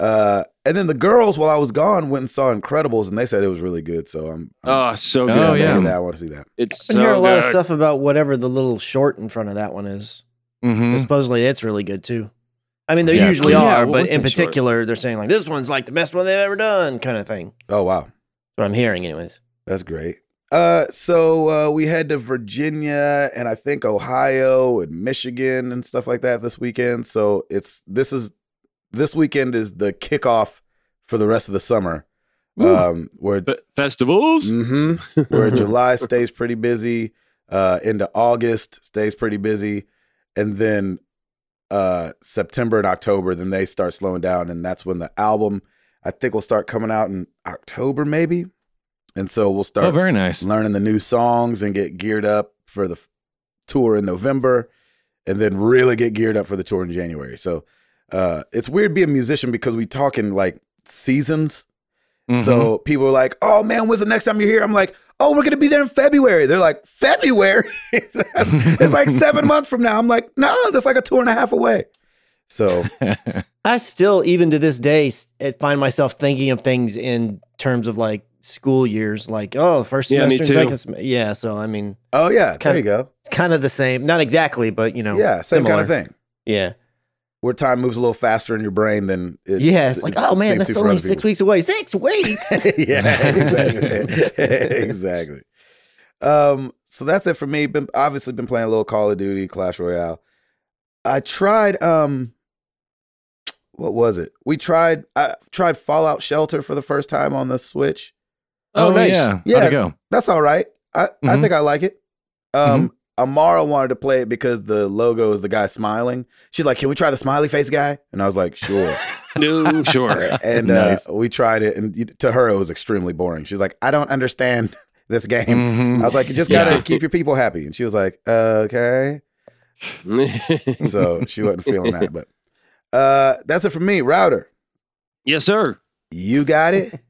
uh, and then the girls, while I was gone, went and saw Incredibles, and they said it was really good. So I'm, I'm Oh, so good. Oh, yeah. that. I want to see that. It's I've been so hearing a lot of stuff about whatever the little short in front of that one is. Mhm. Supposedly it's really good too. I mean, they Yeah, usually yeah, are, but in that short? particular, they're saying like this one's like the best one they've ever done, kind of thing. Oh wow, That's what I'm hearing, anyways. that's great. Uh, so uh, we head to Virginia and I think Ohio and Michigan and stuff like that this weekend. So it's this is this weekend is the kickoff for the rest of the summer. Um, where Fe- festivals. hmm Where July stays pretty busy, uh, into August stays pretty busy, and then uh, September and October, then they start slowing down, and that's when the album I think will start coming out in October, maybe. And so we'll start Oh, very nice. learning the new songs and get geared up for the f- tour in November, and then really get geared up for the tour in January. So uh, it's weird being a musician because we talk in like seasons. Mhm. So people are like, "Oh man, when's the next time you're here?" I'm like, "Oh, we're gonna be there in February." They're like, "February? it's like seven months from now." I'm like, "No, that's like a two and a half away." So I still, even to this day, eh, find myself thinking of things in terms of like school years, like oh, first Yeah, me semester, too. second semester. Yeah, so I mean, Oh yeah, there kinda- you go. it's kind of the same. Not exactly, but you know, Yeah, same similar. kind of thing. Yeah, Where time moves a little faster in your brain than it, yeah. It's like, it oh man, that's only six people. weeks away. Six weeks. yeah, exactly. exactly. Um, so that's it for me. Been obviously been playing a little Call of Duty, Clash Royale. I tried um what was it? We tried I tried Fallout Shelter for the first time on the Switch. Oh, nice. Yeah. Yeah. How'd it go? That's all right. I, I Mhm. think I like it. Um Amara wanted to play it because the logo is the guy smiling. She's like, "Can we try the smiley face guy?" And I was like, "Sure." No, sure. and Nice. uh, we tried it, and to her it was extremely boring. She's like, "I don't understand this game." Mhm. I was like, "You just gotta Yeah. keep your people happy," and she was like, "Okay." So she wasn't feeling that, but uh, that's it for me. Router, yes, sir. you got it.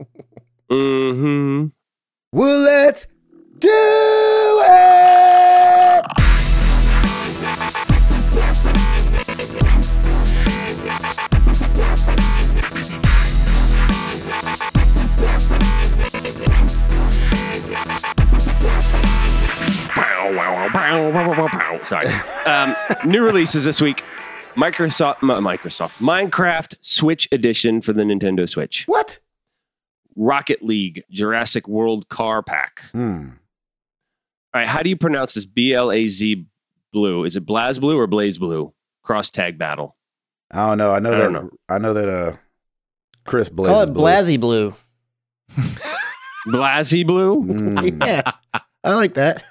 hmm well, let's do it. Sorry. Um, new releases this week. Microsoft, M- Microsoft, Minecraft Switch Edition for the Nintendo Switch. What? Rocket League Jurassic World Car Pack. Hmm. All right, how do you pronounce this? B L A Z Blue. Is it Blaz Blue or Blaze Blue? Cross tag battle. I don't know. I know I that. don't know. I know that. Uh, Chris Blaze. Call it Blasey Blue. Blazy Blue. Mm. Yeah, I like that.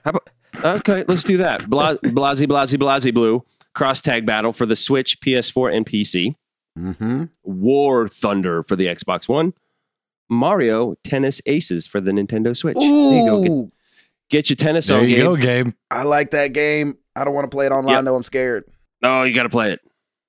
Okay, let's do that. Bla- Blazy Blazy Blazy Blue. Cross tag battle for the Switch, PS4, and PC. Mm-hmm. War Thunder for the Xbox One. Mario Tennis Aces for the Nintendo Switch. There Ooh, you go. Get, get your tennis There on, you Gabe. go, Gabe. I like that game. I don't want to play it online Yep. though. I'm scared. Oh, you got to play it.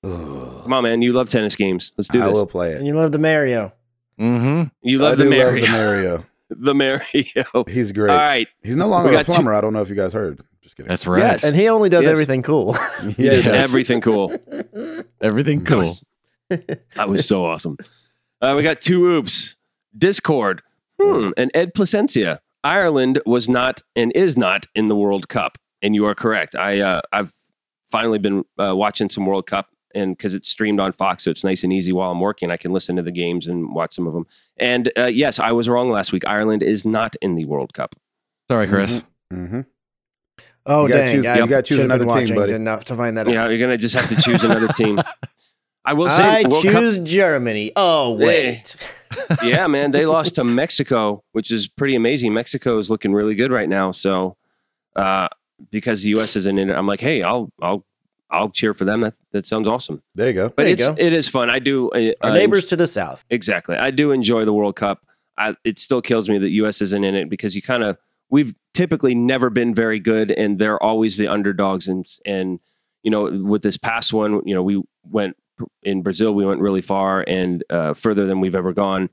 Ugh. Come on, man. You love tennis games. Let's do I this. I will play it. And you love the Mario. Mm-hmm. You I the do Mario. love the Mario. the Mario. He's great. All right. He's no longer a got two- plumber. I don't know if you guys heard. Just kidding. That's right. Yes. And he only does Yes. everything cool. yeah, he It's everything cool. Everything That cool. was, that was so awesome. Uh, we got two oops. Discord. Hmm. And Ed Placencia. Ireland was not and is not in the World Cup. And you are correct. I uh, I've finally been uh, watching some World Cup and because it's streamed on Fox, so it's nice and easy while I'm working. I can listen to the games and watch some of them. And uh, yes, I was wrong last week. Ireland is not in the World Cup. Sorry, Chris. Mm-hmm. Oh You gotta dang! choose- I you gotta choose another team, buddy. Enough to find that. out. Yeah, you're gonna just have to choose another team. I will say, I World Cup- choose Germany. Oh wait, yeah, man, they lost to Mexico, which is pretty amazing. Mexico is looking really good right now. So, uh, because the U.S. isn't in it, I'm like, hey, I'll, I'll, I'll cheer for them. That that sounds awesome. There you go. But There it's go. it is fun. I do. Uh, our uh, neighbors to the south. exactly. I do enjoy the World Cup. I, it still kills me that U.S. isn't in it because you kind of we've typically never been very good, and they're always the underdogs. And and you know, with this past one, you know, we went in Brazil, we went really far and uh, further than we've ever gone.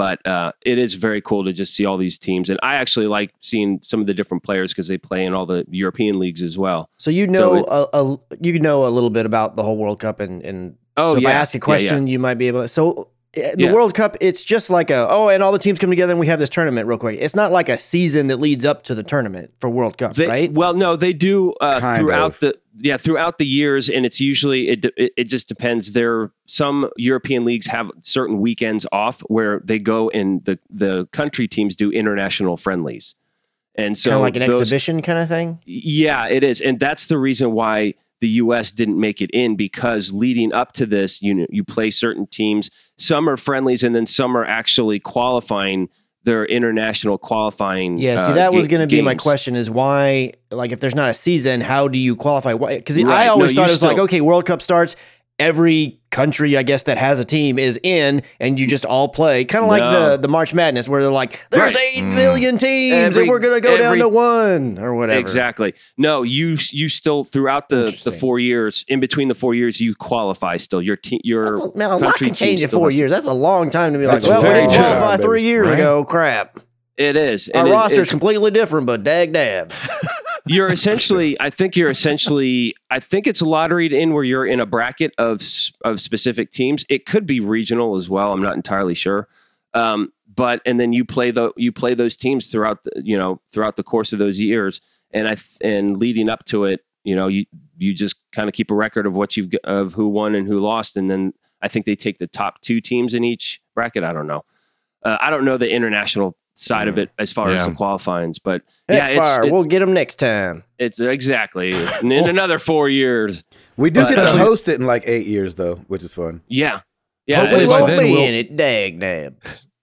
But uh, it is very cool to just see all these teams, and I actually like seeing some of the different players because they play in all the European leagues as well. So you So know it- a, a you know a little bit about the whole World Cup and and Oh so if yeah, I ask a Yeah, yeah. question, you might be able to. So the Yeah. World Cup, it's just like a oh, and all the teams come together and we have this tournament real quick. It's not like a season that leads up to the tournament for World Cup, They- right? Well, no, they do uh, throughout of. the yeah throughout the years, and it's usually it, it it just depends. There some European leagues have certain weekends off where they go and the the country teams do international friendlies, and so kind of like an those- exhibition kind of thing. Yeah, it is, and that's the reason why the U.S. didn't make it in because leading up to this, you know, you play certain teams. Some are friendlies, and then some are actually qualifying their international qualifying. Yeah, see, uh, that was ga- going to be my question: is why, like, if there's not a season, how do you qualify? Because Right. I always you thought it was like, okay, World Cup starts, every country, I guess, that has a team is in, and you just all play, kind of like the the March Madness, where they're like, "There's Right. eight mm. million teams, Every- and we're gonna go down to one or whatever." Exactly. No, you you still throughout the the four years, in between the four years, you qualify still. Your team, your a, man, a lot can change in four years. That's a long time to be That's like, well, we didn't time, three years Right. ago. Crap. It is. Our And it- roster's it's- completely different, but dag dab. you're essentially i think you're essentially i think it's lotteried in where you're in a bracket of of specific teams. It could be regional as well. I'm not entirely sure. Um, but and then you play the you play those teams throughout the you know throughout the course of those years. And i th- and leading up to it you know you you just kind of keep a record of what you've of who won and who lost. And then i think they take the top two teams in each bracket. I don't know. Uh, i don't know the international side of it as far as the qualifyings but Heck yeah it's, it's, we'll get them next time. it's exactly in, in another four years. We do But- get to uh, host it in like eight years though, which is fun. Yeah, yeah. Hopefully we it's- by won't then be we'll- in it. Dag dab.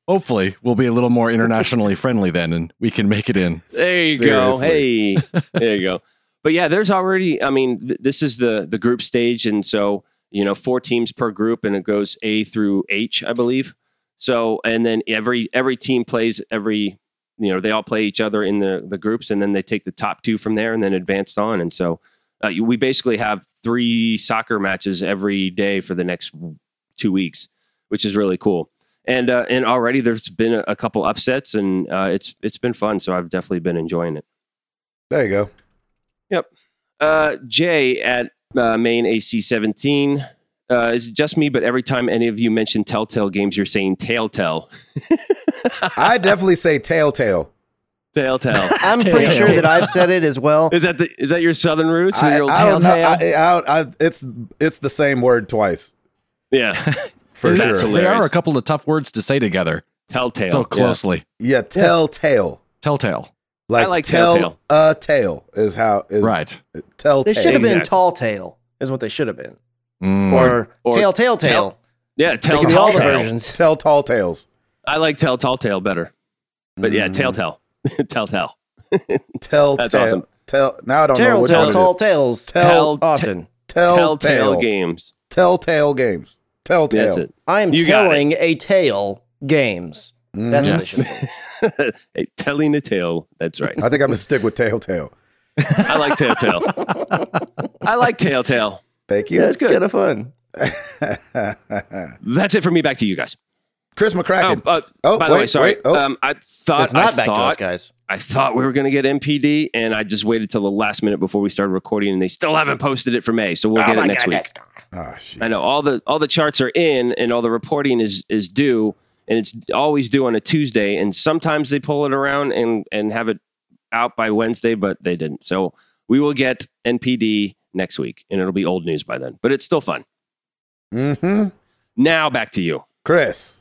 Hopefully, we'll be a little more internationally friendly then, and we can make it in. there you go. Hey, there you go. But yeah, there's already. I mean, th- this is the the group stage, and so you know, four teams per group, and it goes A through H, I believe. So, and then every every team plays every. You know, they all play each other in the the groups, and then they take the top two from there, and then advanced on. And so, uh, we basically have three soccer matches every day for the next two weeks, which is really cool. And uh, and already there's been a, a couple upsets, and uh, it's it's been fun. So I've definitely been enjoying it. There you go. Yep. Uh, Jay at uh, Main AC 17. Uh, is it just me? But every time any of you mention Telltale games, you're saying Telltale. I definitely say Telltale. Telltale. I'm pretty sure that I've said it as well. Is that the is that your southern roots? I, your I don't know. Telltale? I, I, don't- I, it's it's the same word twice yeah, for sure. hilarious. There are a couple of tough words to say together Telltale. so closely. Yeah, Telltale. Telltale. Like, like tell Telltale. a tale is how is Right. Telltale. They should have been Exactly. tall tale is what they should have been. Mm. Or, or tail, tail, tail. Tell- Yeah, Tell could be all the Telltale. versions. Tell tall tales. I like Tell Telltale better. But yeah, Mm. Telltale. Telltale. Tell That's tale. awesome. Tell now I don't know Tail which tells one tall tales. Tell- often. Telltale Telltale games. Telltale games. Telltale. That's it. I am You got it. telling a tale games. Mhm. That's Yes. what they should have. Hey, telling a tale. That's right. I think I'm gonna stick with Telltale. I like Telltale. I like Telltale. Thank you. That's good. kind of fun. That's it for me. Back to you guys. Chris Oh, McCracken. uh, Oh, by the way, sorry. wait. Oh. Um, I thought It's not I back to us, thought guys. I thought we were going to get NPD, and I just waited till the last minute before we started recording, and they still haven't posted it for May, so we'll Oh get it my next week. Oh, jeez. I know all the all the charts are in, and all the reporting is is due, and it's always due on a Tuesday, and sometimes they pull it around and and have it out by Wednesday, but they didn't. So we will get NPD next week, and it'll be old news by then, but it's still fun. Mm-hmm. Now back to you. Chris.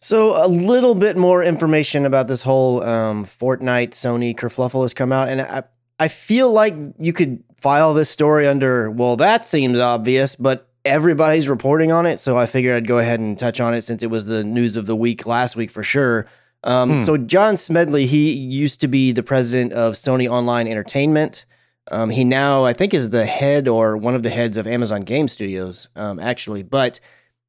So a little bit more information about this whole um, Fortnite Sony kerfluffle has come out, and I I feel like you could file this story under well that seems obvious, but everybody's reporting on it, so I figured I'd go ahead and touch on it since it was the news of the week last week for sure. Um, Hmm. So John Smedley, he used to be the president of Sony Online Entertainment. Um, he now I think is the head or one of the heads of Amazon Game Studios, um, actually, but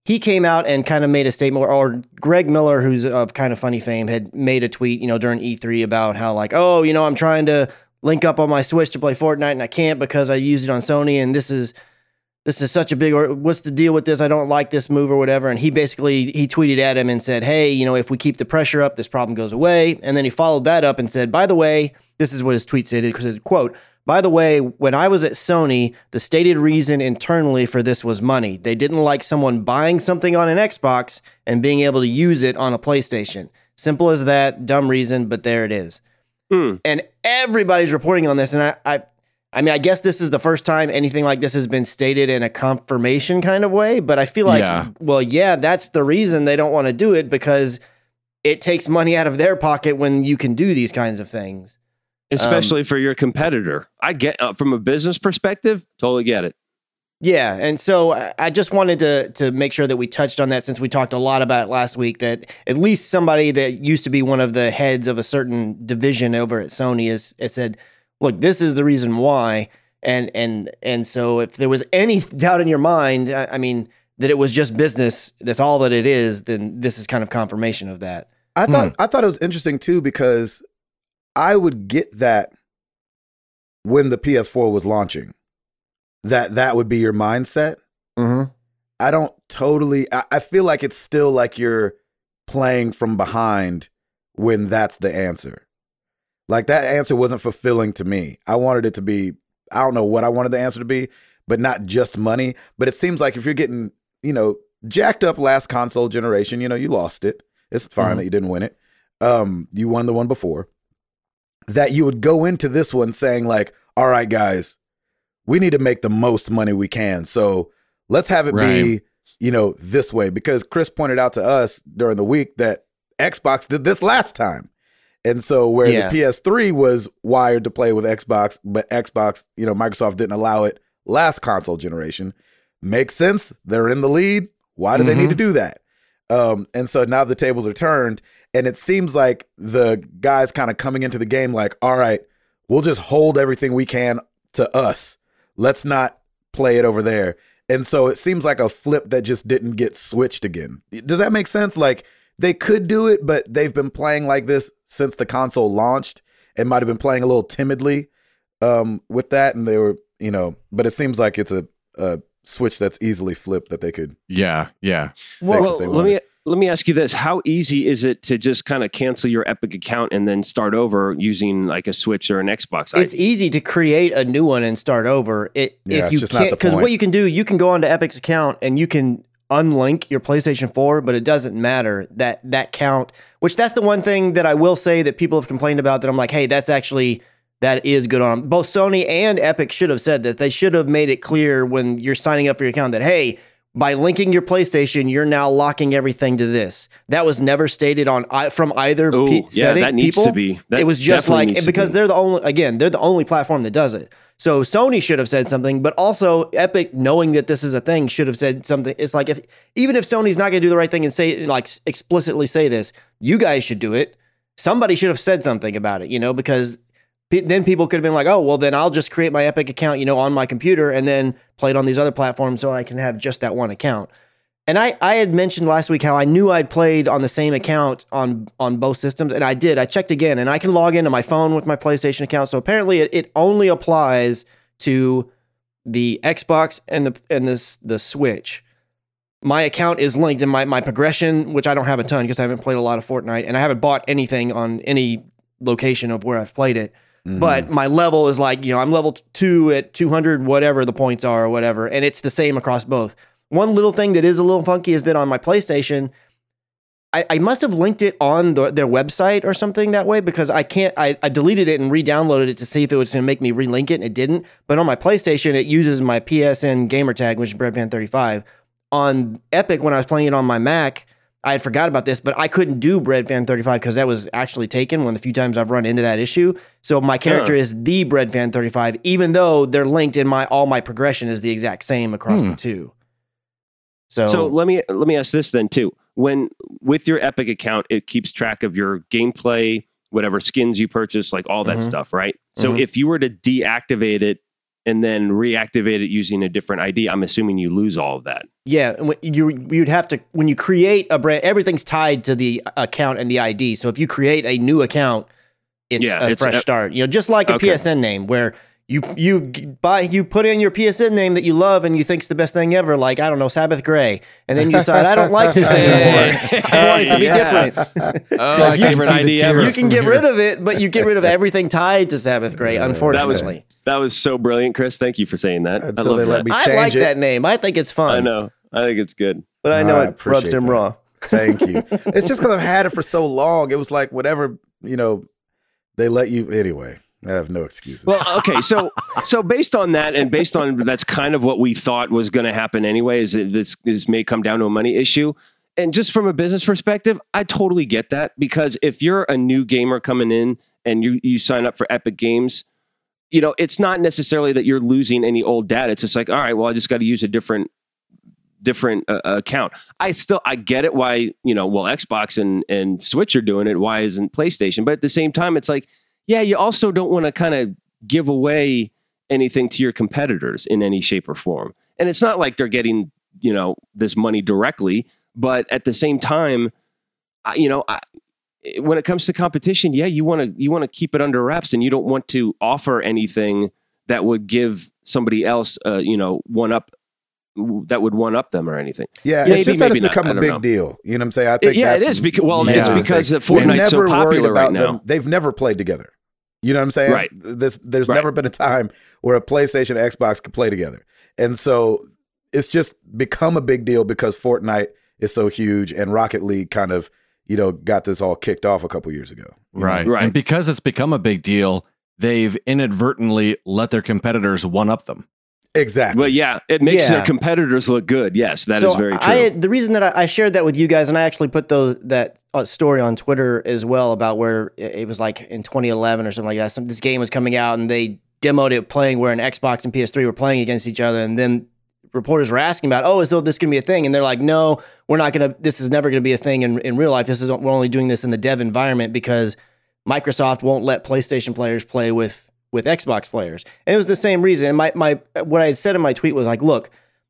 he came out and kind of made a statement, or, Greg Miller, who's of kind of funny fame, had made a tweet, you know, during E3 about how like, oh, you know, I'm trying to link up on my Switch to play Fortnite and I can't because I used it on Sony and this is this is such a big or what's the deal with this? I don't like this move or whatever. And he basically he tweeted at him and said, Hey, you know, if we keep the pressure up, this problem goes away. And then he followed that up and said, By the way, this is what his tweet said. Because it quote, by the way, when I was at Sony, the stated reason internally for this was money. They didn't like someone buying something on an Xbox and being able to use it on a PlayStation. Simple as that, dumb reason, but there it is. Hmm. And everybody's reporting on this. And I, I I mean, I guess this is the first time anything like this has been stated in a confirmation kind of way, but I feel like, Yeah. well, yeah, that's the reason they don't want to do it because it takes money out of their pocket when you can do these kinds of things. Um, especially for your competitor. I get uh, from a business perspective, totally get it. Yeah, and so I- I just wanted to to make sure that we touched on that since we talked a lot about it last week. That at least somebody that used to be one of the heads of a certain division over at Sony has, has said, "Look, this is the reason why." And and and so if there was any doubt in your mind, I, I mean that it was just business, that's all that it is, then this is kind of confirmation of that. I hmm. thought I thought it was interesting too because I would get that when the PS4 was launching. That that would be your mindset. Mm-hmm. I don't totally I, I feel like it's still like you're playing from behind when that's the answer. Like that answer wasn't fulfilling to me. I wanted it to be I don't know what I wanted the answer to be, but not just money. But it seems like if you're getting, you know, jacked up last console generation, you know, you lost it. It's fine Mhm. that you didn't win it. Um, you won the one before. That you would go into this one saying, like, all right, guys, we need to make the most money we can. So let's have it be, you know, this way. Because Chris pointed out to us during the week that Xbox did this last time. And so where Yeah. the PS3 was wired to play with Xbox, but Xbox, you know, Microsoft didn't allow it last console generation. Makes sense. They're in the lead. Why do they need to do that? Um, and so now the tables are turned, and it seems like the guys kind of coming into the game like, all right, we'll just hold everything we can to us. Let's not play it over there. And so it seems like a flip that just didn't get switched again. Does that make sense? Like they could do it, but they've been playing like this since the console launched. It might have been playing a little timidly um, with that, and they were, you know, but it seems like it's a, a switch that's easily flipped that they could Yeah, yeah. fix Well, let me let me ask you this: How easy is it to just kind of cancel your Epic account and then start over using like a Switch or an Xbox? It's ID? easy to create a new one and start over. It Yeah, if you can't because what you can do, you can go onto Epic's account and you can unlink your PlayStation 4, but it doesn't matter that that count. Which that's the one thing that I will say that people have complained about. That I'm like, hey, that's actually that is good on both Sony and Epic should have said that they should have made it clear when you're signing up for your account that hey. By linking your PlayStation, you're now locking everything to this. That was never stated on from either Ooh, pe- yeah, setting. that needs people. to be. That it was just like because be. they're the only again they're the only platform that does it. So Sony should have said something, but also Epic, knowing that this is a thing, should have said something. It's like if even if Sony's not going to do the right thing and say like explicitly say this, you guys should do it. Somebody should have said something about it, you know, because then people could have been like, oh, well, then I'll just create my Epic account, you know, on my computer and then play it on these other platforms so I can have just that one account. And I, I had mentioned last week how I knew I'd played on the same account on on both systems, and I did. I checked again, and I can log into my phone with my PlayStation account. So apparently, it, it only applies to the Xbox and the and this the Switch. My account is linked, and my my progression, which I don't have a ton because I haven't played a lot of Fortnite, and I haven't bought anything on any location of where I've played it. Mm-hmm. But my level is like, you know, I'm level two at 200, whatever the points are or whatever. And it's the same across both. One little thing that is a little funky is that on my PlayStation, I, I must have linked it on the, their website or something that way because I can't, I, I deleted it and re downloaded it to see if it was going to make me relink it and it didn't. But on my PlayStation, it uses my PSN gamer tag, which is BreadFan35. On Epic, when I was playing it on my Mac, I had forgot about this, but I couldn't do Bread Fan 35 because that was actually taken one of the few times I've run into that issue. So my character Huh. is the Bread Fan 35, even though they're linked in my all my progression is the exact same across Hmm. the two. So, So let me let me ask this then too. When with your Epic account, it keeps track of your gameplay, whatever skins you purchase, like all that Mhm. stuff, right? So Mhm. if you were to deactivate it and then reactivate it using a different ID, I'm assuming you lose all of that. yeah, you you'd have to when you create a brand, everything's tied to the account and the ID. So if you create a new account, it's Yeah, a it's fresh a- start. You know, just like a Okay. PSN name where. You you buy you put in your PSN name that you love and you think's the best thing ever, like I don't know Sabbath Gray, and then you decide I don't like this anymore. I want it to be Yeah. different. Oh, My I favorite idea ever. You can get here. rid of it, but you get rid of everything tied to Sabbath Gray. Yeah, Unfortunately, That was that was so brilliant, Chris. Thank you for saying that. I Until love they let that. me I like it. that name. I think it's fun. I know. I think it's good. but I know I it rubs him that. raw. Thank you. it's just because I've had it for so long. It was like whatever, you know, they let you anyway. I have no excuses. Well, okay, so so based on that, and based on that's kind of what we thought was going to happen anyway. Is that this this may come down to a money issue, and just from a business perspective, I totally get that because if you're a new gamer coming in and you you sign up for Epic Games, you know it's not necessarily that you're losing any old data. It's just like, all right, well, I just got to use a different different uh, account. I still I get it why you know well Xbox and and Switch are doing it. Why isn't PlayStation? But at the same time, it's like yeah, you also don't want to kind of give away anything to your competitors in any shape or form. And it's not like they're getting, you know, this money directly, but at the same time, you know, I, when it comes to competition, yeah, you want to you want to keep it under wraps, and you don't want to offer anything that would give somebody else, uh, you know, one up that would one up them or anything. Yeah, Maybe, it's just that it's maybe not. become I a don't big know. deal. You know what I'm saying? I think yeah, it that's is because well, Yeah. it's because thing. that Fortnite's so worried popular right them. now. They've never played together. You know what I'm saying? Right. This, there's Right. never been a time where a PlayStation and Xbox could play together, and so it's just become a big deal because Fortnite is so huge, and Rocket League kind of you know got this all kicked off a couple years ago. you know? Right. Right. And because it's become a big deal, they've inadvertently let their competitors one up them. Exactly. Well, yeah, it makes Yeah. their competitors look good. Yes, that is so very true. I, the reason that I, shared that with you guys, and I actually put those that uh, story on Twitter as well about where it, it was like in 2011 or something like that. Some, this game was coming out, and they demoed it playing where an Xbox and PS3 were playing against each other, and then reporters were asking about, oh, is this going to be a thing? And they're like, no, we're not going to. This is never going to be a thing in, in real life. This is we're only doing this in the dev environment because Microsoft won't let PlayStation players play with with Xbox players. And it was the same reason. And my my what I had said in my tweet was like, look,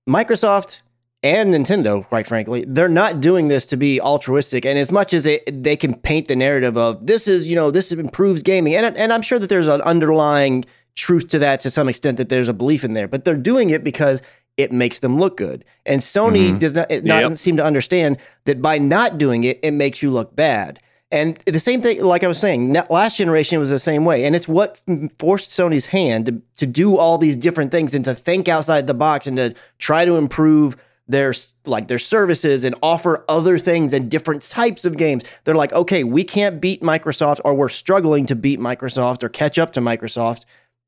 Microsoft and Nintendo, quite frankly, they're not doing this to be altruistic. And as much as it, they can paint the narrative of this is, you know, this improves gaming, and and I'm sure that there's an underlying truth to that to some extent that there's a belief in there, but they're doing it because it makes them look good. And Sony Mhm. does not, it not Yep. seem to understand that by not doing it, it makes you look bad. And the same thing, like I was saying, last generation was the same way. And it's what forced Sony's hand to, to do all these different things and to think outside the box and to try to improve their like their services and offer other things and different types of games. They're like, okay, we can't beat Microsoft or we're struggling to beat Microsoft or catch up to Microsoft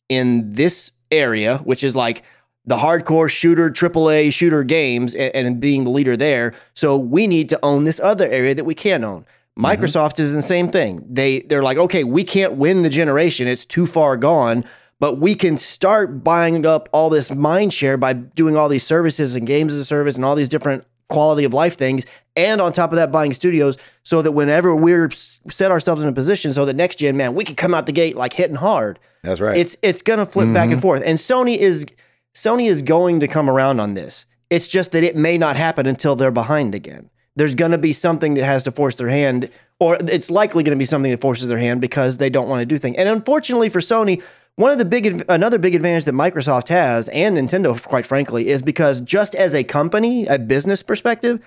in this area, which is like the hardcore shooter, AAA shooter games, and, and being the leader there. So we need to own this other area that we can own. Mm-hmm. Microsoft is the same thing. They they're like, okay, we can't win the generation; it's too far gone. But we can start buying up all this mind share by doing all these services and games as a service and all these different quality of life things. And on top of that, buying studios so that whenever we're set ourselves in a position so that next gen, man, we can come out the gate like hitting hard That's right. it's it's gonna flip back and mm-hmm. forth. And Sony is Sony is going to come around on this. It's just that it may not happen until they're behind again. There's gonna be something that has to force their hand, or it's likely gonna be something that forces their hand because they don't want to do things. And unfortunately for Sony, one of the big another big advantage that Microsoft has and Nintendo, quite frankly, is because just as a company, a business perspective,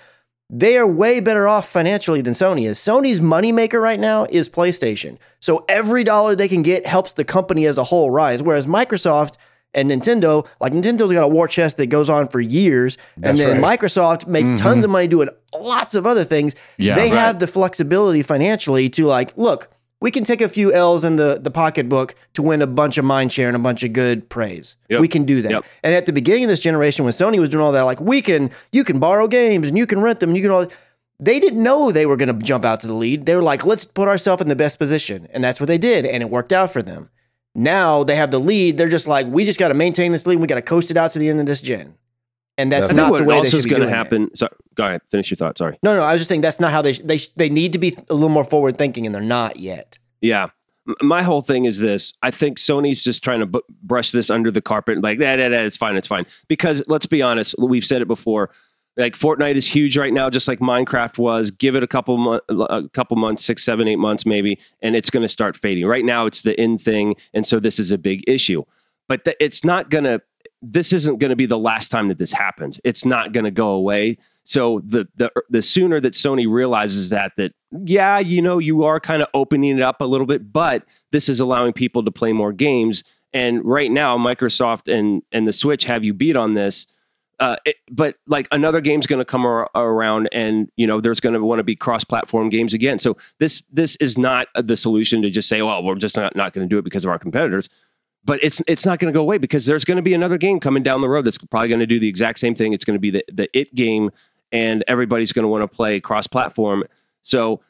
they are way better off financially than Sony is. Sony's moneymaker right now is PlayStation. So every dollar they can get helps the company as a whole rise. Whereas Microsoft and Nintendo, like Nintendo's got a war chest that goes on for years. That's and then right. Microsoft makes mm-hmm. tons of money doing lots of other things. Yeah. they Right. have the flexibility financially to like, look, we can take a few L's in the, the pocketbook to win a bunch of mind share and a bunch of good praise. Yep. We can do that. Yep. And at the beginning of this generation, when Sony was doing all that, like we can, you can borrow games and you can rent them and you can all. They didn't know they were going to jump out to the lead. They were like, let's put ourselves in the best position, and that's what they did, and it worked out for them. Now they have the lead. They're just like, we just got to maintain this lead. We got to coast it out to the end of this gen, and that's I I think not the way they should is going to happen. Sorry, go ahead. Finish your thought. Sorry. No, no, I was just saying that's not how they sh- they sh- they need to be a little more forward thinking, and they're not yet. Yeah. My whole thing is this. I think Sony's just trying to bu- brush this under the carpet. Like, that, that, it's fine. It's fine. Because let's be honest, we've said it before. Like Fortnite is huge right now, just like Minecraft was. Give it a couple mo- a couple months, six, seven, eight months, maybe, and it's going to start fading. Right now, it's the in thing, and so this is a big issue. But th- it's not going to. This isn't going to be the last time that this happens. It's not going to go away. So the the the sooner that Sony realizes that that yeah, you know, you are kind of opening it up a little bit, but this is allowing people to play more games. And right now, Microsoft and and the Switch have you beat on this. Uh, it, but like another game's going to come ar- around, and you know there's going to want to be cross-platform games again. So this this is not the solution to just say, well, we're just not, not going to do it because of our competitors. But it's it's not going to go away because there's going to be another game coming down the road that's probably going to do the exact same thing. It's going to be the the it game, and everybody's going to want to play cross-platform. So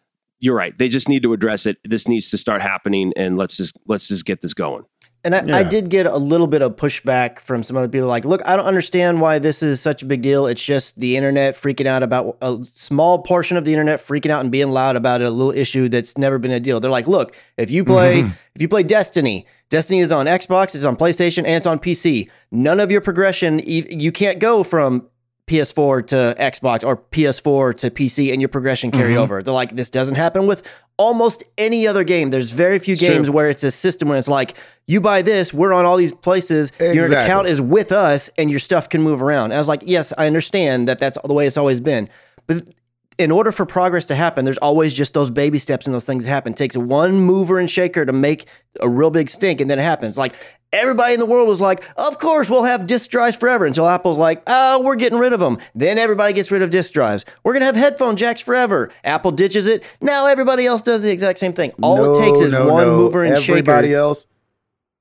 you're right; they just need to address it. This needs to start happening, and let's just let's just get this going. And I, I did get a little bit of pushback from some other people like, look, I don't understand why this is such a big deal. It's just the internet freaking out about a small portion of the internet freaking out and being loud about a little issue that's never been a deal. They're like, look, if you play mm-hmm. if you play Destiny, Destiny is on Xbox, it's on PlayStation, and it's on PC. None of your progression, you can't go from PS4 to Xbox or PS4 to PC and your progression mm-hmm. carry over. They're like, this doesn't happen with almost any other game. There's very few games where it's a system where it's like, you buy this, we're on all these places, your account is with us, and your stuff can move around. I was like, yes, I understand that that's the way it's always been. But in order for progress to happen, there's always just those baby steps and those things that happen. It takes one mover and shaker to make a real big stink, and then it happens. Like everybody in the world was like, "Of course, we'll have disk drives forever." Until Apple's like, "Oh, we're getting rid of them." Then everybody gets rid of disk drives. We're gonna have headphone jacks forever. Apple ditches it. Now everybody else does the exact same thing. All No, it takes is no, one no. mover and Everybody shaker. else.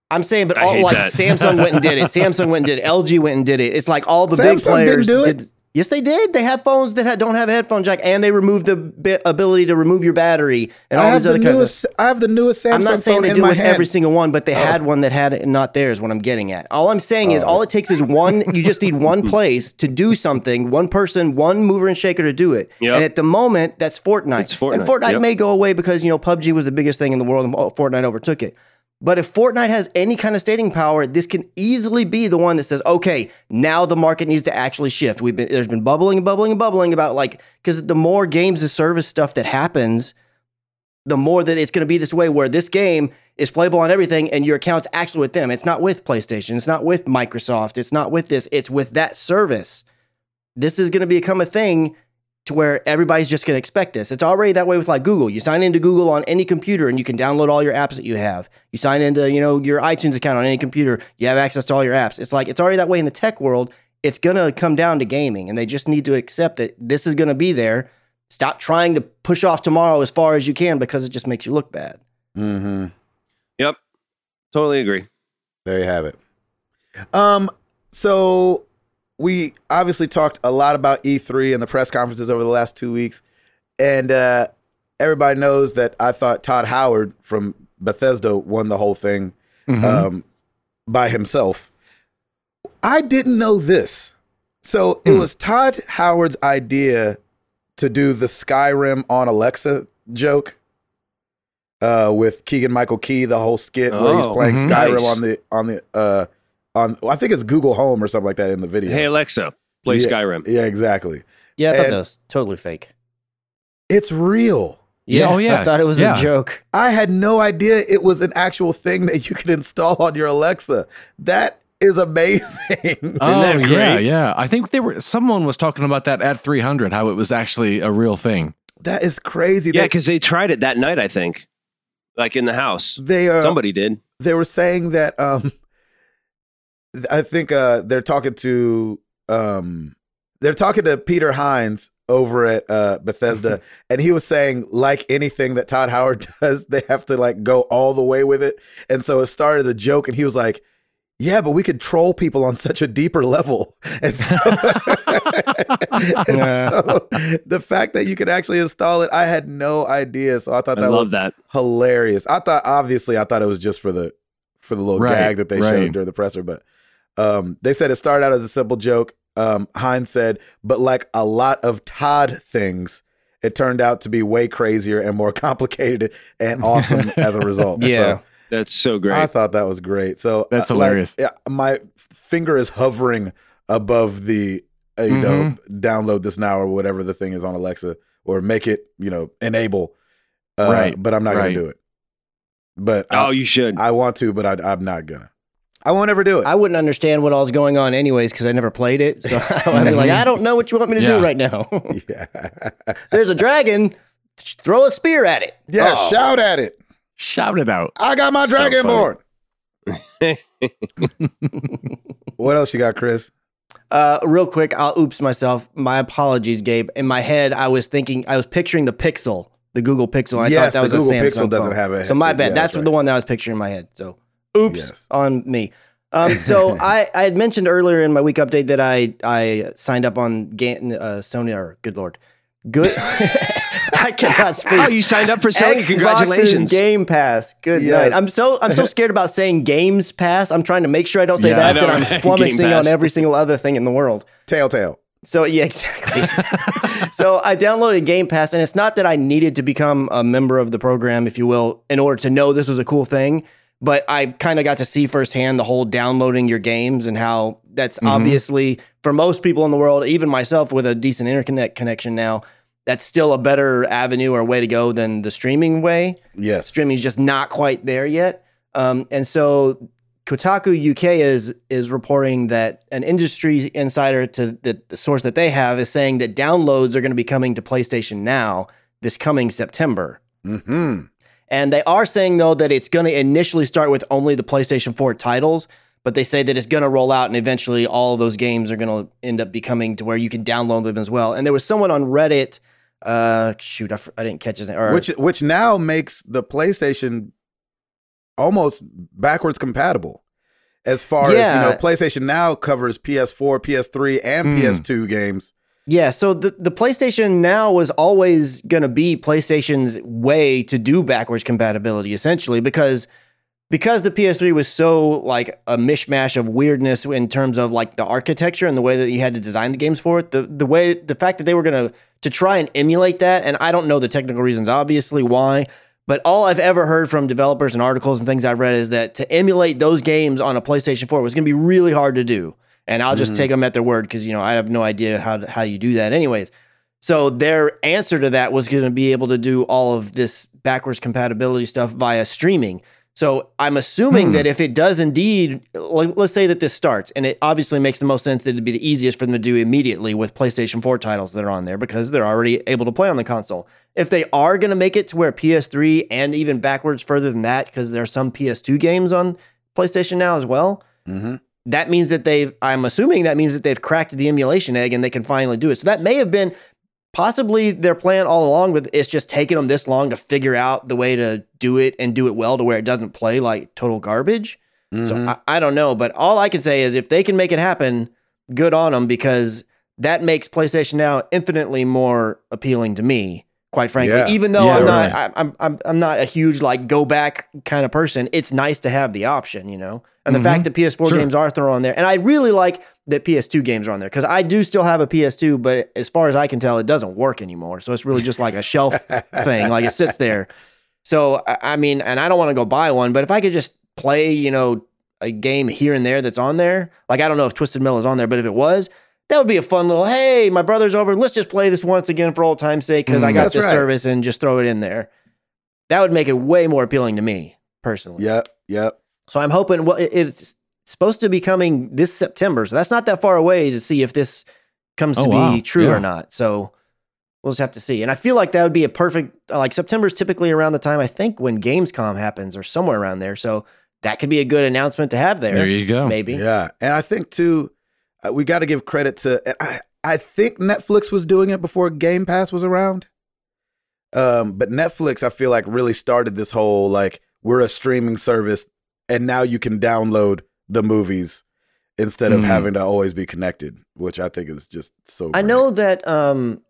I'm saying, but all like that. Samsung went and did it. Samsung went and did it. LG went and did it. It's like all the big Samsung didn't players do it? did. Yes, they did. They have phones that don't have a headphone jack, and they removed the bi- ability to remove your battery and I all these the other kinds of. I have the newest Samsung I'm not saying they do with hand. Oh. every single one, but they had oh. one that had it not theirs. What I'm getting at. All I'm saying is, oh. all it takes is one. You just need one place to do something, one person, one mover and shaker to do it. Yep. And at the moment, that's Fortnite. It's Fortnite, And Fortnite yep. may go away because you know PUBG was the biggest thing in the world, and Fortnite overtook it. But if Fortnite has any kind of stating power, this can easily be the one that says, "Okay, now the market needs to actually shift." We've been there's been bubbling and bubbling and bubbling about like because the more games as service stuff that happens, the more that it's going to be this way where this game is playable on everything and your account's actually with them. It's not with PlayStation. It's not with Microsoft. It's not with this. It's with that service. This is going to become a thing to where everybody's just going to expect this. It's already that way with like Google. You sign into Google on any computer and you can download all your apps that you have. You sign into, you know, your iTunes account on any computer, you have access to all your apps. It's like it's already that way in the tech world. It's going to come down to gaming and they just need to accept that this is going to be there. Stop trying to push off tomorrow as far as you can because it just makes you look bad. Mm-hmm. Yep. Totally agree. There you have it. Um, so we obviously talked a lot about E3 and the press conferences over the last two weeks, and uh, everybody knows that I thought Todd Howard from Bethesda won the whole thing Mhm. um, by himself. I didn't know this, so it Hmm. was Todd Howard's idea to do the Skyrim on Alexa joke. Uh, with Keegan Michael Key, the whole skit where he's Oh, playing mhm. Skyrim on the on the uh on I think it's Google Home or something like that in the video. Hey Alexa, play Yeah. Skyrim. Yeah, exactly. Yeah, I thought And- that was totally fake. It's real. Yeah, oh, yeah. I thought it was Yeah. a joke. I had no idea it was an actual thing that you could install on your Alexa. That is amazing. Oh yeah, yeah. I think they were. Someone was talking about that at 300, how it was actually a real thing. that is crazy. Yeah, because they tried it that night. I think, like in the house, they are somebody did. they were saying that um I think uh they're talking to um they're talking to Peter Hines over at uh Bethesda and he was saying like anything that Todd Howard does they have to like go all the way with it and so it started a joke and he was like yeah but we could troll people on such a deeper level and so, and so the fact that you could actually install it I had no idea so I thought that love was that. hilarious. I thought obviously I thought it was just for the for the little Right, gag that they right. showed during the presser, but um, they said it started out as a simple joke. Um, Hines said, but like a lot of Todd things, it turned out to be way crazier and more complicated and awesome as a result. Yeah. So That's so great. I thought that was great. So That's uh, like, hilarious. yeah, my finger is hovering above the uh, you know Mm-hmm. download this now or whatever the thing is on Alexa or make it you know enable. Uh, Right, But I'm not right. gonna do it. But oh, I, you should. I want to, but I, I'm not gonna. I won't ever do it. I wouldn't understand what all was going on anyways because I never played it. So I'd be like, I don't know what you want me to Yeah. do right now. yeah, There's a dragon. Throw a spear at it. yeah. Oh. Shout at it. Shout it out. I got my So dragon funny. born. what else you got, Chris? Uh, real quick, I'll oops myself. My apologies, Gabe. In my head, I was thinking, I was picturing the Pixel, the Google Pixel. I Yes, thought that the was a Google Samsung Pixel doesn't phone. have a- So my yeah, bad. that's that's right. the one that I was picturing in my head. So oops Yes. on me. Um, so I, I had mentioned earlier in my week update that I I signed up on uh, Sony or good lord, good. I cannot speak. Oh, you signed up for Sony. Xbox's Congratulations. Game Pass. Good Yes. night. I'm so I'm so scared about saying Games Pass. I'm trying to make sure I don't say Yeah, that. Know, that I'm right? flummoxing on every single other thing in the world. Telltale. So yeah, exactly. so I downloaded Game Pass, and it's not that I needed to become a member of the program, if you will, in order to know this was a cool thing. But I kind of got to see firsthand the whole downloading your games and how that's obviously for most people in the world, even myself with a decent internet connection now, that's still a better avenue or way to go than the streaming way Yes. streaming is just not quite there yet. Um, and so Kotaku UK is is reporting that an industry insider to the, the source that they have is saying that downloads are going to be coming to PlayStation Now this coming September. hmm And they are saying though that it's going to initially start with only the PlayStation 4 titles, but they say that it's going to roll out and eventually all of those games are going to end up becoming to where you can download them as well. And there was someone on Reddit uh shoot I didn't catch his name or Which which now makes the PlayStation almost backwards compatible. As far as you know, PlayStation Now covers PS4, PS3, and Hmm. PS2 games. Yeah, so the, the PlayStation Now was always going to be PlayStation's way to do backwards compatibility essentially because because the PS3 was so like a mishmash of weirdness in terms of like the architecture and the way that you had to design the games for it. The the way the fact that they were going to to try and emulate that and I don't know the technical reasons obviously why, but all I've ever heard from developers and articles and things I've read is that to emulate those games on a PlayStation 4 was going to be really hard to do. And I'll just take them at their word because you know I have no idea how to, how you do that, anyways. So their answer to that was going to be able to do all of this backwards compatibility stuff via streaming. So I'm assuming Hmm. that if it does indeed, like, let's say that this starts, and it obviously makes the most sense that it'd be the easiest for them to do immediately with PlayStation 4 titles that are on there because they're already able to play on the console. If they are going to make it to where PS3 and even backwards further than that, because there are some PS2 games on PlayStation now as well, hmm that means that they've i'm assuming that means that they've cracked the emulation egg and they can finally do it. So that may have been possibly their plan all along with it's just taking them this long to figure out the way to do it and do it well to where it doesn't play like total garbage. So Mm-hmm. I, I don't know but all i can say is if they can make it happen good on them because that makes playstation now infinitely more appealing to me quite frankly Yeah. even though Yeah, i'm not right. I, I'm, I'm i'm not a huge like go back kind of person it's nice to have the option you know and the Mhm. fact that ps4 Sure. games are thrown on there and i really like that ps2 games are on there because i do still have a ps2 but as far as i can tell it doesn't work anymore so it's really just like a shelf thing like it sits there so I- i mean and i don't want to go buy one but if i could just play you know a game here and there that's on there like i don't know if Twisted Metal is on there but if it was that would be a fun little hey my brother's over let's just play this once again for old time's sake because i Mm, got that's this right. service and just throw it in there that would make it way more appealing to me personally Yep. Yep. so i'm hoping well it- it's supposed to be coming this september so that's not that far away to see if this comes to Oh, be true Yeah. or not so we'll just have to see and i feel like that would be a perfect like september's typically around the time i think when gamescom happens or somewhere around there so that could be a good announcement to have there, There you go. maybe Yeah, and I think too, uh, we got to give credit to. I I think Netflix was doing it before Game Pass was around. Um, but Netflix, I feel like really started this whole like we're a streaming service, and now you can download the movies instead of Mhm. having to always be connected, which I think is just so. I know that um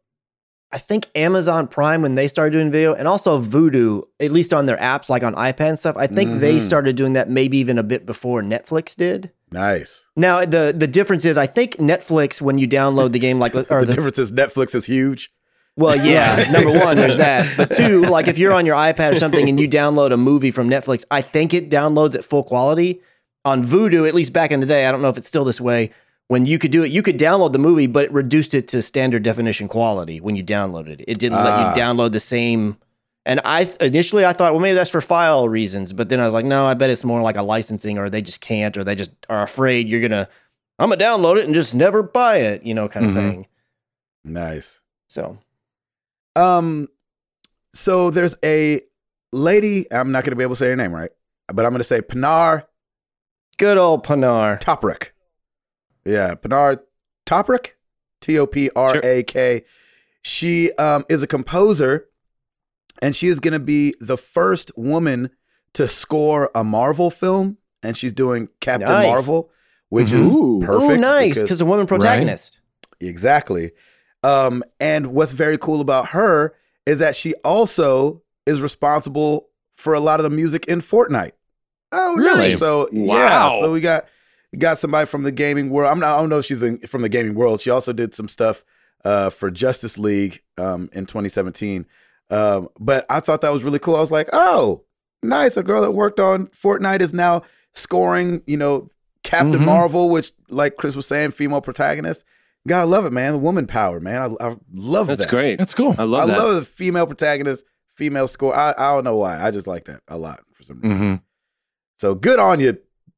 I think Amazon Prime when they started doing video and also Vudu, at least on their apps like on iPad and stuff, I think they Mhm. started doing that maybe even a bit before Netflix did. Nice. Now the the difference is I think Netflix when you download the game like or the, the difference is Netflix is huge. well yeah, number 1 there's that. But two, like if you're on your iPad or something and you download a movie from Netflix, I think it downloads at full quality. On Vudu, at least back in the day, I don't know if it's still this way. When you could do it, you could download the movie, but it reduced it to standard definition quality when you downloaded it. It didn't Ah. let you download the same. And I initially I thought, well, maybe that's for file reasons, but then I was like, no, I bet it's more like a licensing, or they just can't, or they just are afraid you're gonna, I'm gonna download it and just never buy it, you know, kind of Mhm. thing. Nice. So Um, so there's a lady. I'm not going to be able to say her name right, but I'm going to say Pinar good old Panar. Toprak. Yeah, Pinar Toprak, T O P R A K. She um, is a composer, and she is going to be the first woman to score a Marvel film, and she's doing Captain Nice. Marvel, which Mhm. is Ooh. perfect. Oh, nice, because- because a woman protagonist. Exactly. Um, and what's very cool about her is that she also is responsible for a lot of the music in Fortnite. Oh, Really? nice. So yeah, Wow. so we got we got somebody from the gaming world. I'm not. I don't know if she's in, from the gaming world. She also did some stuff uh, for Justice League um, in 2017. Um, but I thought that was really cool. I was like, oh, nice. A girl that worked on Fortnite is now scoring. You know, Captain Mhm. Marvel, which, like Chris was saying, female protagonist. Gotta love it, man. The woman power, man. I, I love That's that. That's great. That's cool. I love I that. love the female protagonist, female score. I, I don't know why. I just like that a lot for some reason. hmm So good on you,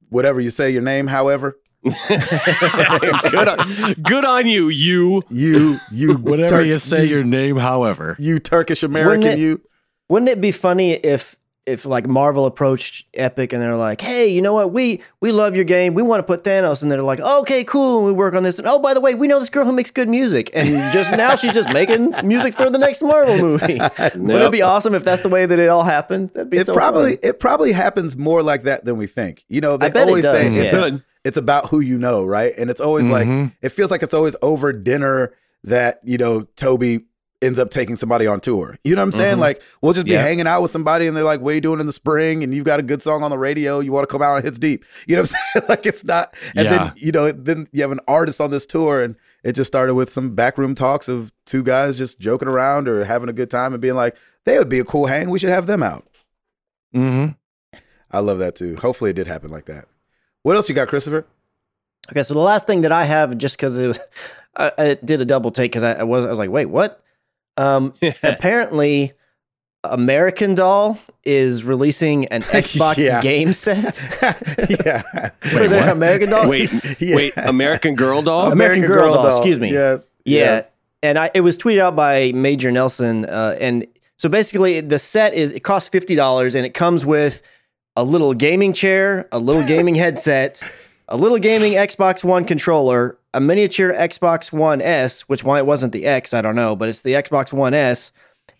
whatever you say your name, however. good, on, good on you, you. You, you, Whatever Turk- you say your name, however. you Turkish American, you. Wouldn't it be funny if if like Marvel approached Epic and they're like, "Hey, you know what? We we love your game. We want to put Thanos." And they're like, "Okay, cool. We work on this." And oh, by the way, we know this girl who makes good music, and just now she's just making music for the next Marvel movie. Wouldn't it be awesome if that's the way that it all happened? That'd be It so probably fun. it probably happens more like that than we think. You know, they bet it always say does, it's, a- it's about who you know, right? And it's always like Mhm. it feels like it's always over dinner that you know Toby ends up taking somebody on tour. You know what I'm saying? Mhm. Like we'll just be Yeah. hanging out with somebody and they're like, "What are you doing in the spring?" And you've got a good song on the radio. You want to come out and hits deep. You know what I'm saying? like it's not. And Yeah. then you know, then you have an artist on this tour and. It just started with some backroom talks of two guys just joking around or having a good time and being like, they would be a cool hang. We should have them out. hmm I love that too. Hopefully, it did happen like that. What else you got, Christopher? Okay, so the last thing that I have, just because I, I did a double take because I, I was I was like, wait, what? Um, apparently, American Doll is releasing an Xbox Yeah. game set yeah. for their what? American Doll. Wait, Yeah. wait, American Girl doll? American Girl doll, excuse me. Yes. Yeah, yes. and I it was tweeted out by Major Nelson, uh, and so basically the set is it costs fifty dollars, and it comes with a little gaming chair, a little gaming headset, a little gaming Xbox One controller, a miniature Xbox One S, which why it wasn't the X, I don't know, but it's the Xbox One S,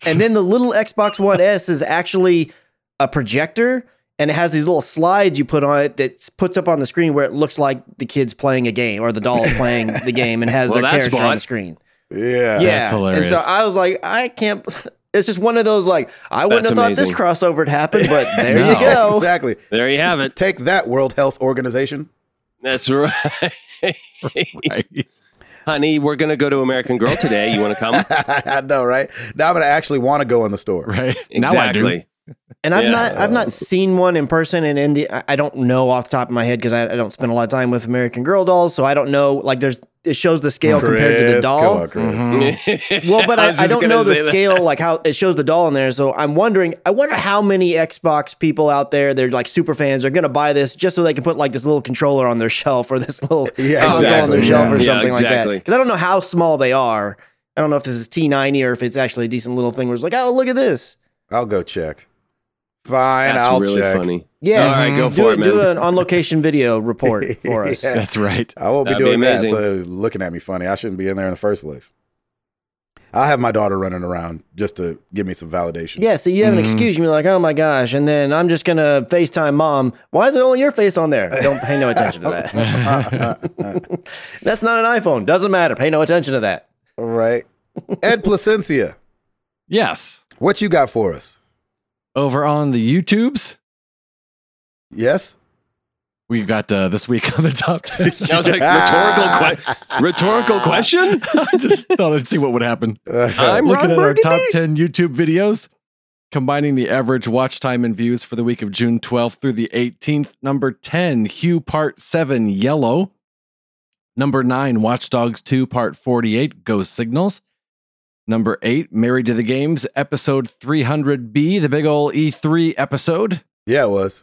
and then the little Xbox One S is actually a projector. And it has these little slides you put on it that puts up on the screen where it looks like the kid's playing a game or the doll's playing the game and has Well, their that's character on the screen. Yeah. Yeah, hilarious. And so I was like, I can't. It's just one of those like I wouldn't That's have thought this crossover would happen, but there No. you go. Exactly. There you have it. Take that, World Health Organization. That's right. Right. Honey, we're going to go to American Girl today. You want to come? I know, right? Now I'm gonna actually want to go in the store. Right. Now I do. Exactly. And I've Yeah. not I've not seen one in person, and in the I- I don't know off the top of my head because I, I don't spend a lot of time with American Girl dolls, so I don't know. Like there's it shows the scale compared to the doll. come on, Chris. Mhm. Well, but I, was I, don't know the that. scale, like how it shows the doll in there. So I'm wondering, I wonder how many Xbox people out there, they're like super fans, are going to buy this just so they can put like this little controller on their shelf or this little Yeah, console on exactly, their shelf or Yeah, something like that. Because I don't know how small they are. I don't know if this is T90 or if it's actually a decent little thing where it's like, oh, look at this. I'll go check. Fine, That's I'll really check. funny. Yes. All right, go do, for it, do an on location video report for us. Yeah. That's right. I won't be That'd be doing that. amazing. So looking at me funny. I shouldn't be in there in the first place. I'll have my daughter running around just to give me some validation. Yeah, so you have an Mhm. excuse. You're like, oh my gosh. And then I'm just going to FaceTime mom. Why is it only your face on there? Don't pay no attention to that. That's not an iPhone. Doesn't matter. Pay no attention to that. All right. Ed Placencia, yes. what you got for us? Over on the YouTubes, Yes? we've got uh, this week on the top 10. That was like rhetorical, que- rhetorical question. I just thought I'd see what would happen. I'm Looking Ron at our Burgundy. top 10 YouTube videos, combining the average watch time and views for the week of June 12th through the 18th. Number 10, Hue Part 7, Yellow. Number 9, Watch Dogs 2, Part 48, Ghost Signals. Number 8, Married to the Games, Episode 300B, the big ol' E3 episode. yeah, it was.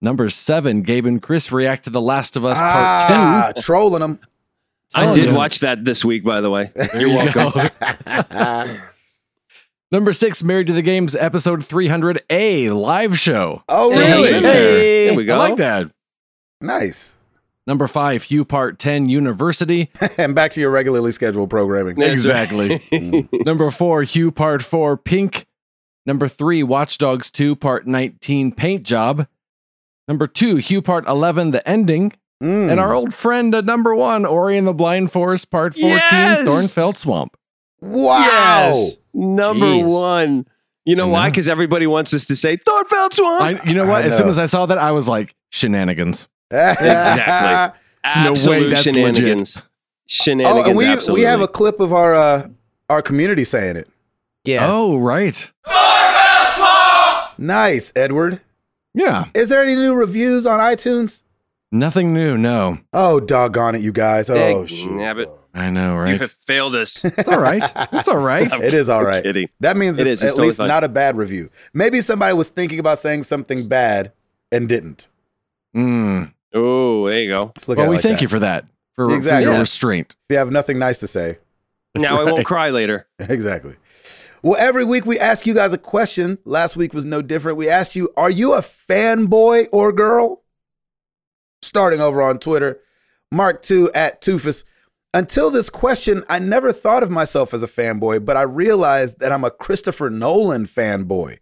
Number 7, Gabe and Chris react to The Last of Us ah, Part 2. trolling them. I did yeah. watch that this week, by the way. You're welcome. Number 6, Married to the Games, Episode 300A, live show. oh, Hey, really? hey. Hey. There we go. I like that. Nice. Number five, Hue Part 10 University. and back to your regularly scheduled programming. Exactly. Number four, Hue Part 4 Pink. Number three, Watch Dogs 2 Part 19 Paint Job. Number two, Hue Part 11 The Ending. Mm. And our old friend at number one, Ori and the Blind Forest Part 14 Yes! Thornfelt Swamp. Wow. Yes, number Jeez. one. You know I why? Because everybody wants us to say Thorfeld Swamp. I, you know what? I As soon as I saw that, I was like, shenanigans. Exactly. There's no way that's shenanigans. Shenanigans. oh, and we absolutely. we have a clip of our uh, our community saying it. Yeah. Oh, right. Nice, Edward. Yeah. Is there any new reviews on iTunes? Nothing new. No. Oh, doggone it, you guys. Oh, Dag shoot. nabbit. I know, right? You have failed us. It's all right. It's all right. It is all right. kidding. That means It it's is. It's at totally least fine. not a bad review. Maybe somebody was thinking about saying something bad and didn't. Mm. Oh, there you go. Let's look Well, at it we like thank that. you for that. For, for your Yeah. restraint. If you have nothing nice to say. Now I won't cry later. exactly. Well, every week we ask you guys a question. Last week was no different. We asked you, are you a fanboy or girl? Starting over on Twitter, Mark2 at Toofus. Until this question, I never thought of myself as a fanboy, but I realized that I'm a Christopher Nolan fanboy.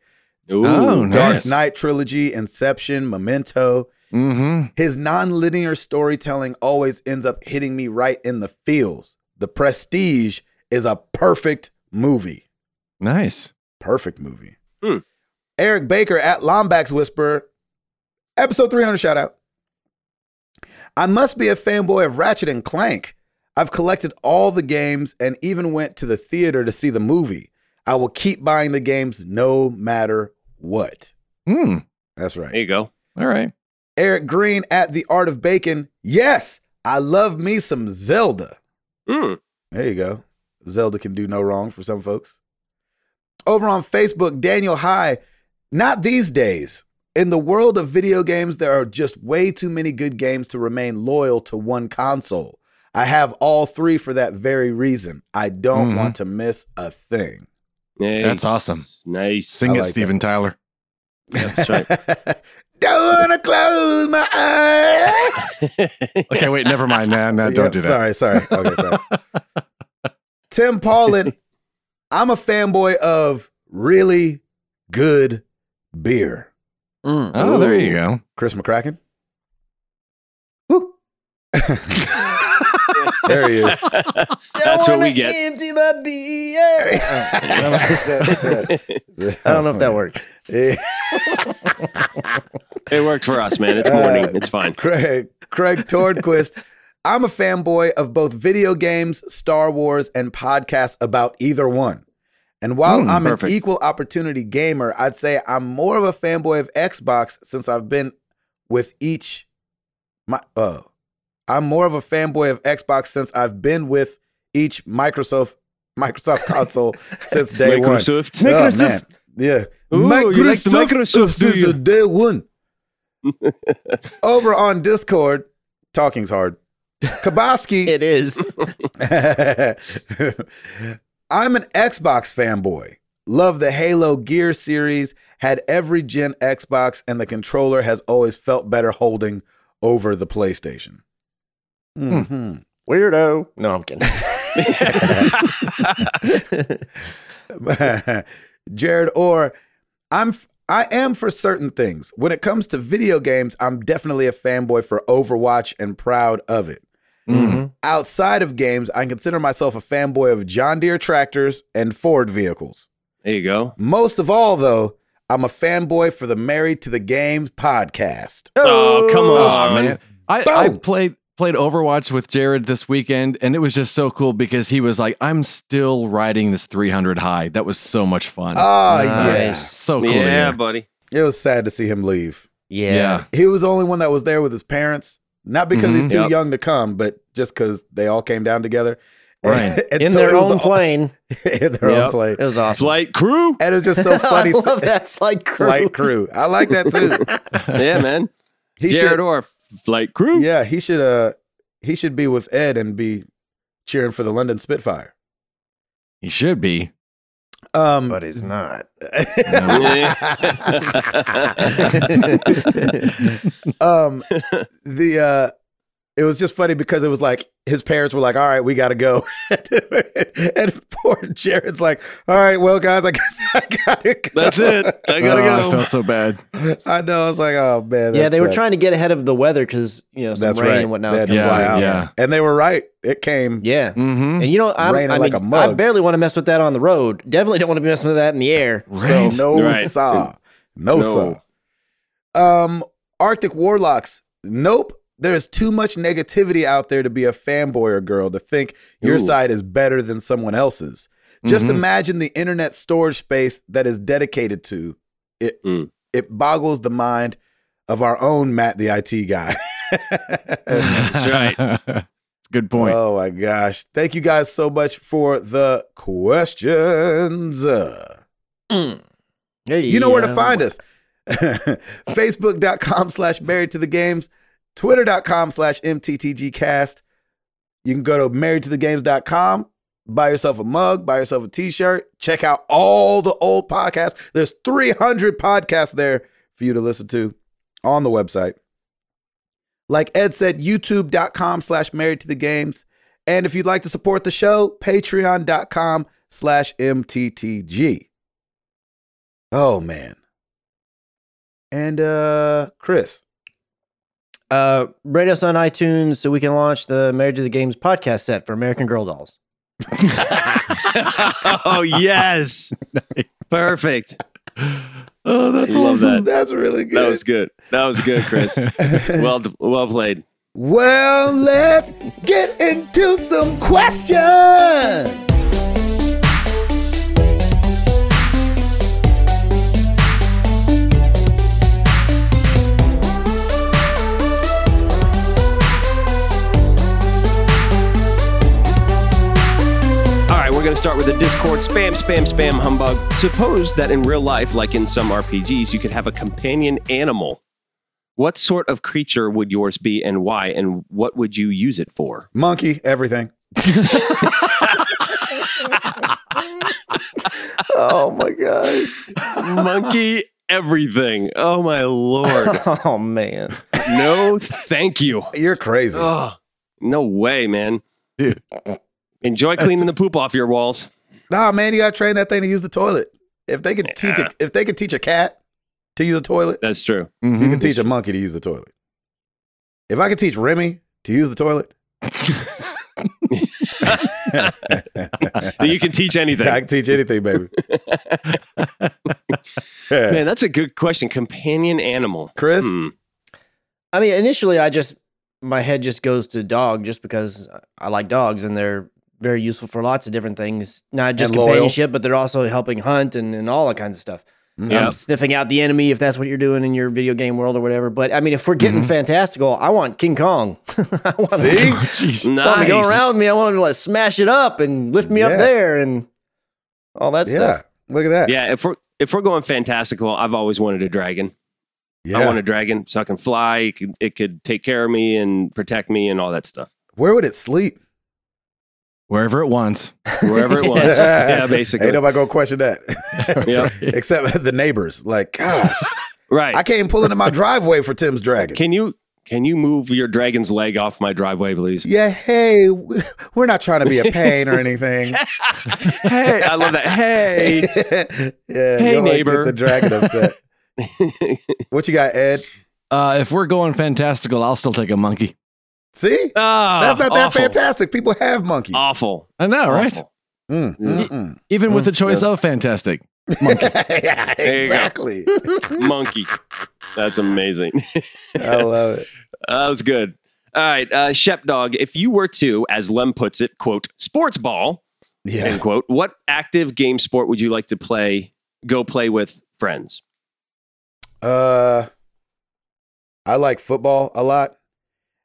Ooh, Oh, Dark. Knight trilogy, Inception, Memento. Mm-hmm. His non-linear storytelling always ends up hitting me right in the feels. The Prestige is a perfect movie. Nice. Perfect movie. Hmm. Eric Baker at Lombax Whisperer, episode 300 shout out. I must be a fanboy of Ratchet and Clank. I've collected all the games and even went to the theater to see the movie. I will keep buying the games no matter what. Mm. That's right. There you go. All right. Eric Green at The Art of Bacon. Yes, I love me some Zelda. Mm. There you go. Zelda can do no wrong for some folks. Over on Facebook, Daniel High. Not these days. In the world of video games, there are just way too many good games to remain loyal to one console. I have all three for that very reason. I don't Mhm. want to miss a thing. Nice. That's awesome. Nice. Sing I it, like Steven Tyler. Yeah, that's right. don't want to close my eyes. Okay, wait, never mind. Nah, nah, don't Yep, do that. Sorry, sorry. Okay, sorry. Tim Paulin, I'm a fanboy of really good beer. Mm. Oh, there you go. Chris McCracken. Woo. There he is. That's what we get. Empty my beer. I don't know if that worked. It worked for us, man. It's morning. It's fine. Craig Craig Tordquist. I'm a fanboy of both video games, Star Wars, and podcasts about either one. And while Hmm, I'm perfect. an equal opportunity gamer, I'd say I'm more of a fanboy of Xbox since I've been with each my uh I'm more of a fanboy of Xbox since I've been with each Microsoft Microsoft console since day one. Microsoft. Oh, man. Yeah. Ooh, you like Microsoft, do you? the day one. Over on Discord, talking's hard. Kaboski. It is. I'm an Xbox fanboy. Love the Halo Gear series. Had every gen Xbox, and the controller has always felt better holding over the PlayStation. Mhm. Weirdo. No, I'm kidding. Jared Orr, I'm f- I am for certain things. When it comes to video games, I'm definitely a fanboy for Overwatch and proud of it. Mm. Outside of games, I consider myself a fanboy of John Deere tractors and Ford vehicles. There you go. Most of all, though, I'm a fanboy for the Married to the Games podcast. Oh, come Oh, on, man. I, I played played Overwatch with Jared this weekend, and it was just so cool because he was like, "I'm still riding this 300 high." That was so much fun. Oh, Nice. so cool. to yeah, buddy. It was sad to see him leave. Yeah. Yeah. He was the only one that was there with his parents. Not because he's Mhm. too Yep. young to come, but just because they all came down together. Right. And In so their it was own the- plane. in their own plane. It was awesome. Flight crew. And it was just so funny. I love that flight crew. Flight crew. I like that too. yeah, man. He Jared should, Orr, flight crew. yeah, he should. Uh, he should be with Ed and be cheering for the London Spitfire. He should be. Um, But he's not. um, the uh, it was just funny because it was like his parents were like, "All right, we got to go," and poor Jared's like, "All right, well, guys, I guess I gotta go." That's it. I gotta Oh, I felt so bad. I know. I was like, "Oh man." yeah, that they were trying to get ahead of the weather because you know some That's rain right. and whatnot. They was had to fly Yeah, out. yeah. and they were right. It came. Yeah. Mm-hmm. And you know, I'm, Raining I like mean, a mug. I barely want to mess with that on the road. Definitely don't want to be messing with that in the air. So, no Right. saw, no, No. saw. Um, Arctic Warlocks. Nope. There's too much negativity out there to be a fanboy or girl to think your Ooh. site is better than someone else's. Just Mhm. imagine the internet storage space that is dedicated to it. Mm. It boggles the mind of our own Matt, the IT guy. That's right. It's a good point. Oh my gosh. Thank you guys so much for the questions. Uh, You know where to find us. Facebook.com slash married to the games, Twitter.com slash MTTGcast. You can go to married to the buy yourself a mug, buy yourself a t shirt, check out all the old podcasts. There's 300 podcasts there for you to listen to on the website. Like Ed said, youtube.com slash married to the games. And if you'd like to support the show, patreon.com slash MTTG. Oh man. And uh Chris. Uh, rate us on iTunes so we can launch the Marriage of the Games podcast set for American Girl Dolls. oh yes, perfect. oh, that's I love awesome. that. That's really good. That was good. That was good, Chris. well, well played. well, let's get into some questions. Going to start with the Discord spam, spam, spam humbug. Suppose that in real life, like in some RPGs, you could have a companion animal. What sort of creature would yours be and why? And what would you use it for? Monkey, everything. Oh my god. Monkey, everything. Oh, my Lord. oh man. No, thank you. You're crazy. Oh, no way, man. Dude. Enjoy cleaning the poop off your walls. Nah, man, you gotta train that thing to use the toilet. If they could teach a, if they could teach a cat to use a toilet, That's true. you Mhm. can teach a monkey to use the toilet. If I could teach Remy to use the toilet, You can teach anything. I can teach anything, baby. Man, that's a good question. Companion animal. Chris, Hmm. I mean, initially, I just my head just goes to dog, just because I like dogs and they're very useful for lots of different things. Not just And loyal. companionship, but they're also helping hunt and, and all that kinds of stuff. Yeah. Um, sniffing out the enemy if that's what you're doing in your video game world or whatever. But I mean, if we're getting fantastical, I want King Kong. I want See? him Jeez. to Nice. go around with me. I want him to like smash it up and lift me Yeah. up there and all that yeah, stuff. look at that. Yeah, if we're if we're going fantastical, I've always wanted a dragon. Yeah. I want a dragon so I can fly. It could, it could take care of me and protect me and all that stuff. Where would it sleep? Wherever it wants. Wherever it was. yeah, basically. Ain't nobody gonna question that. Yeah. Except the neighbors. Like, gosh, Right. I can't pull into my driveway for Tim's dragon. can you can you move your dragon's leg off my driveway, please? yeah, hey, we- we're not trying to be a pain or anything. hey, I love that. Hey. yeah, Hey, you'll, like, neighbor. Get the dragon upset. what you got, Ed? Uh, if we're going fantastical, I'll still take a monkey. See, Ah, that's not that awful. fantastic. People have monkeys. Awful. I know, right? Awful. Mm, mm, mm. Even with the choice of fantastic. Monkey. yeah, There you go. exactly. Monkey. That's amazing. I love it. that was good. All right, uh, Shep Dog. If you were to, as Lem puts it, quote, sports ball, Yeah. end quote, what active game sport would you like to play, go play with friends? Uh, I like football a lot,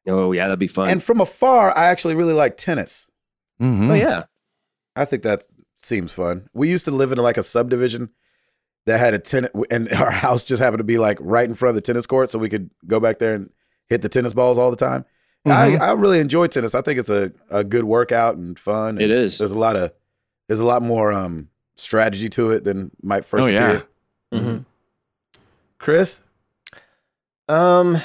Oh, yeah, that'd be fun. and from afar, I actually really like tennis. Mhm. oh, yeah. I think that seems fun. We used to live in like a subdivision that had a tennis, and our house just happened to be like right in front of the tennis court, so we could go back there and hit the tennis balls all the time. Mhm. I, I really enjoy tennis. I think it's a, a good workout and fun. It and is. There's a lot of there's a lot more um strategy to it than might first Oh, yeah. appear. Mhm. Chris, Um,